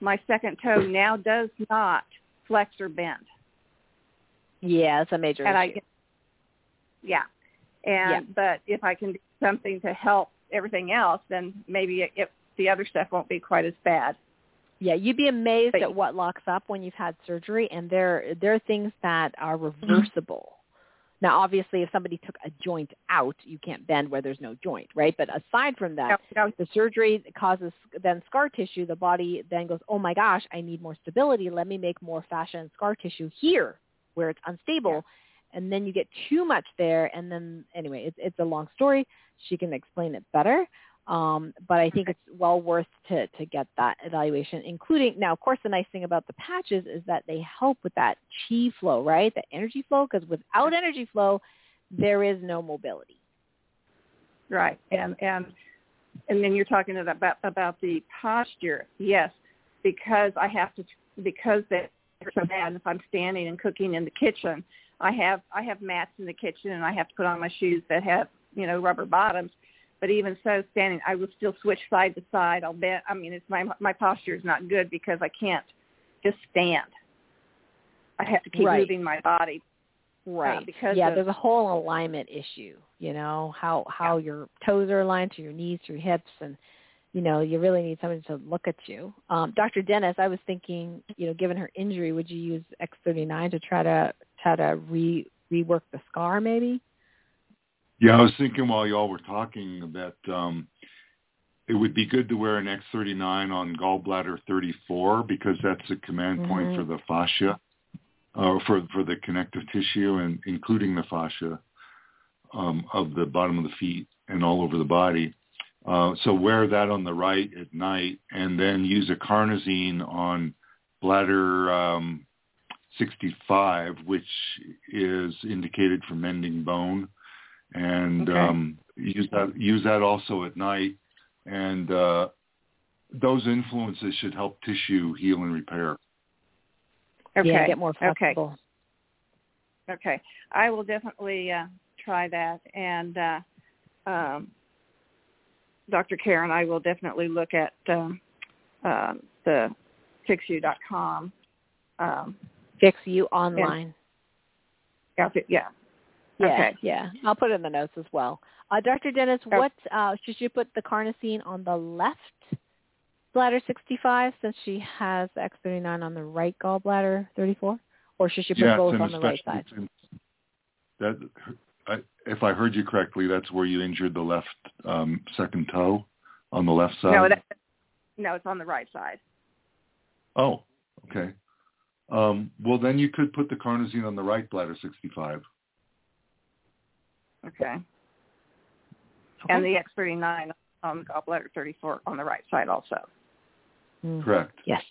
My second toe now does not flex or bend. Yeah, it's a major and I issue. get, yeah, and Yeah. but if I can do something to help everything else, then maybe it, it, the other stuff won't be quite as bad. Yeah, you'd be amazed But- at what locks up when you've had surgery, and there there are things that are reversible. Mm-hmm. Now, obviously, if somebody took a joint out, you can't bend where there's no joint, right? But aside from that, No, no, the surgery causes then scar tissue. The body then goes, oh my gosh, I need more stability. Let me make more fascia and scar tissue here where it's unstable. And then you get too much there. And then anyway, it's, it's a long story. She can explain it better. Um, but I think it's well worth to, to get that evaluation, including now, of course, the nice thing about the patches is that they help with that chi flow, right? The energy flow, because without energy flow, there is no mobility. right, and and and then you're talking about about the posture. Yes, because I have to because they're so bad. If I'm standing and cooking in the kitchen, I have I have mats in the kitchen, and I have to put on my shoes that have you know, rubber bottoms. But even so, standing, I will still switch side to side. I'll bend. I mean, it's my my posture is not good because I can't just stand. I have to keep Right. moving my body. Right. Uh, because yeah, of- there's a whole alignment issue. You know how how your toes are aligned to your knees, to your hips, and you know you really need somebody to look at you. Um, Dr. Dennis, I was thinking, you know, given her injury, would you use X39 to try to try to re rework the scar, maybe? Yeah, I was thinking while y'all were talking that um, it would be good to wear an X39 on gallbladder 34 because that's a command point Mhm. for the fascia, uh, for for the connective tissue, and including the fascia um, of the bottom of the feet and all over the body. Uh, so wear that on the right at night, and then use a carnosine on bladder um, 65, which is indicated for mending bone and Okay. um, use that use that also at night. And uh, those influences should help tissue heal and repair. Okay. Yeah, get more Okay. flexible. Okay. I will definitely uh, try that. And uh, um, Dr. Karen, I will definitely look at um, uh, the fixu.com. Um, Fix you online. yeah, fi- yeah. Yeah, Okay. yeah. I'll put it in the notes as well. Uh, Dr. Dennis, what uh, should you put the carnosine on the left bladder 65 since she has the X39 on the right gallbladder 34, or should she put yes, both on the right side? especially that, I, if I heard you correctly, that's where you injured the left um, second toe on the left side. No, that, no, it's on the right side. oh, okay. Um, well, then you could put the carnosine on the right bladder 65. Okay. And the X39 on the gallbladder 34 on the right side also. Mm. Correct. Yes.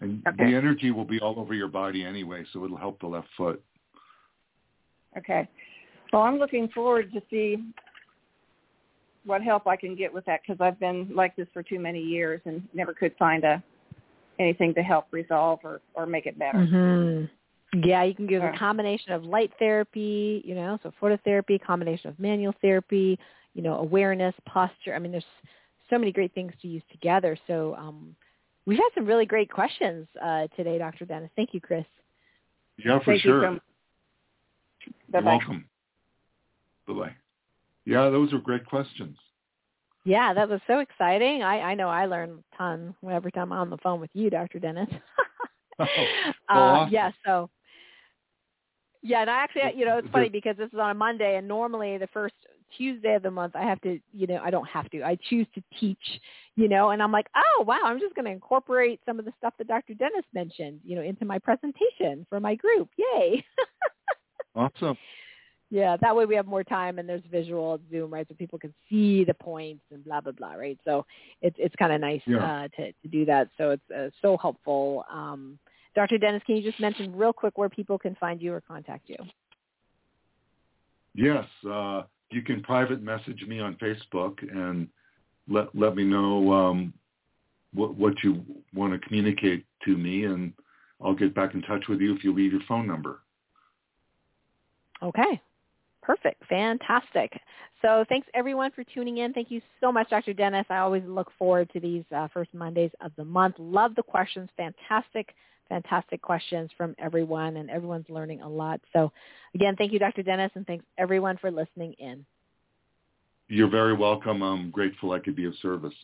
And Okay. the energy will be all over your body anyway, so it'll help the left foot. Okay. Well, I'm looking forward to see what help I can get with that because I've been like this for too many years and never could find a anything to help resolve or or make it better. hmm Yeah, you can give a combination of light therapy, you know, so phototherapy, combination of manual therapy, you know, awareness, posture. I mean, there's so many great things to use together. So um, we've had some really great questions uh, today, Dr. Dennis. Thank you, Chris. Yeah, for Thank sure. you so. You're Bye-bye. welcome. Bye-bye. Yeah, those are great questions. Yeah, that was so exciting. I, I know I learn a ton every time I'm on the phone with you, Dr. Dennis. <laughs> <laughs> Well, uh, awesome. yeah, so yeah, and I actually, you know, it's funny because this is on a Monday, and normally the first Tuesday of the month, I have to, you know, I don't have to. I choose to teach, you know, and I'm like, oh wow, I'm just going to incorporate some of the stuff that Dr. Dennis mentioned, you know, into my presentation for my group. Yay! <laughs> Awesome. Yeah, that way we have more time and there's visual Zoom, right? So people can see the points and blah blah blah, right? So it's it's kind of nice Yeah. uh, to to do that. So it's uh, so helpful. Um, Dr. Dennis, can you just mention real quick where people can find you or contact you? Yes, uh, you can private message me on Facebook and let let me know um, what what you want to communicate to me, and I'll get back in touch with you if you leave your phone number. Okay. Perfect. Fantastic. So thanks everyone for tuning in. Thank you so much, Dr. Dennis. I always look forward to these uh, first Mondays of the month. Love the questions. Fantastic, fantastic questions from everyone, and everyone's learning a lot. So again, thank you, Dr. Dennis, and thanks everyone for listening in. You're very welcome. I'm grateful I could be of service.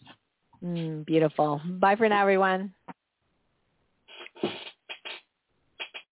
Mm, beautiful. Bye for now, everyone.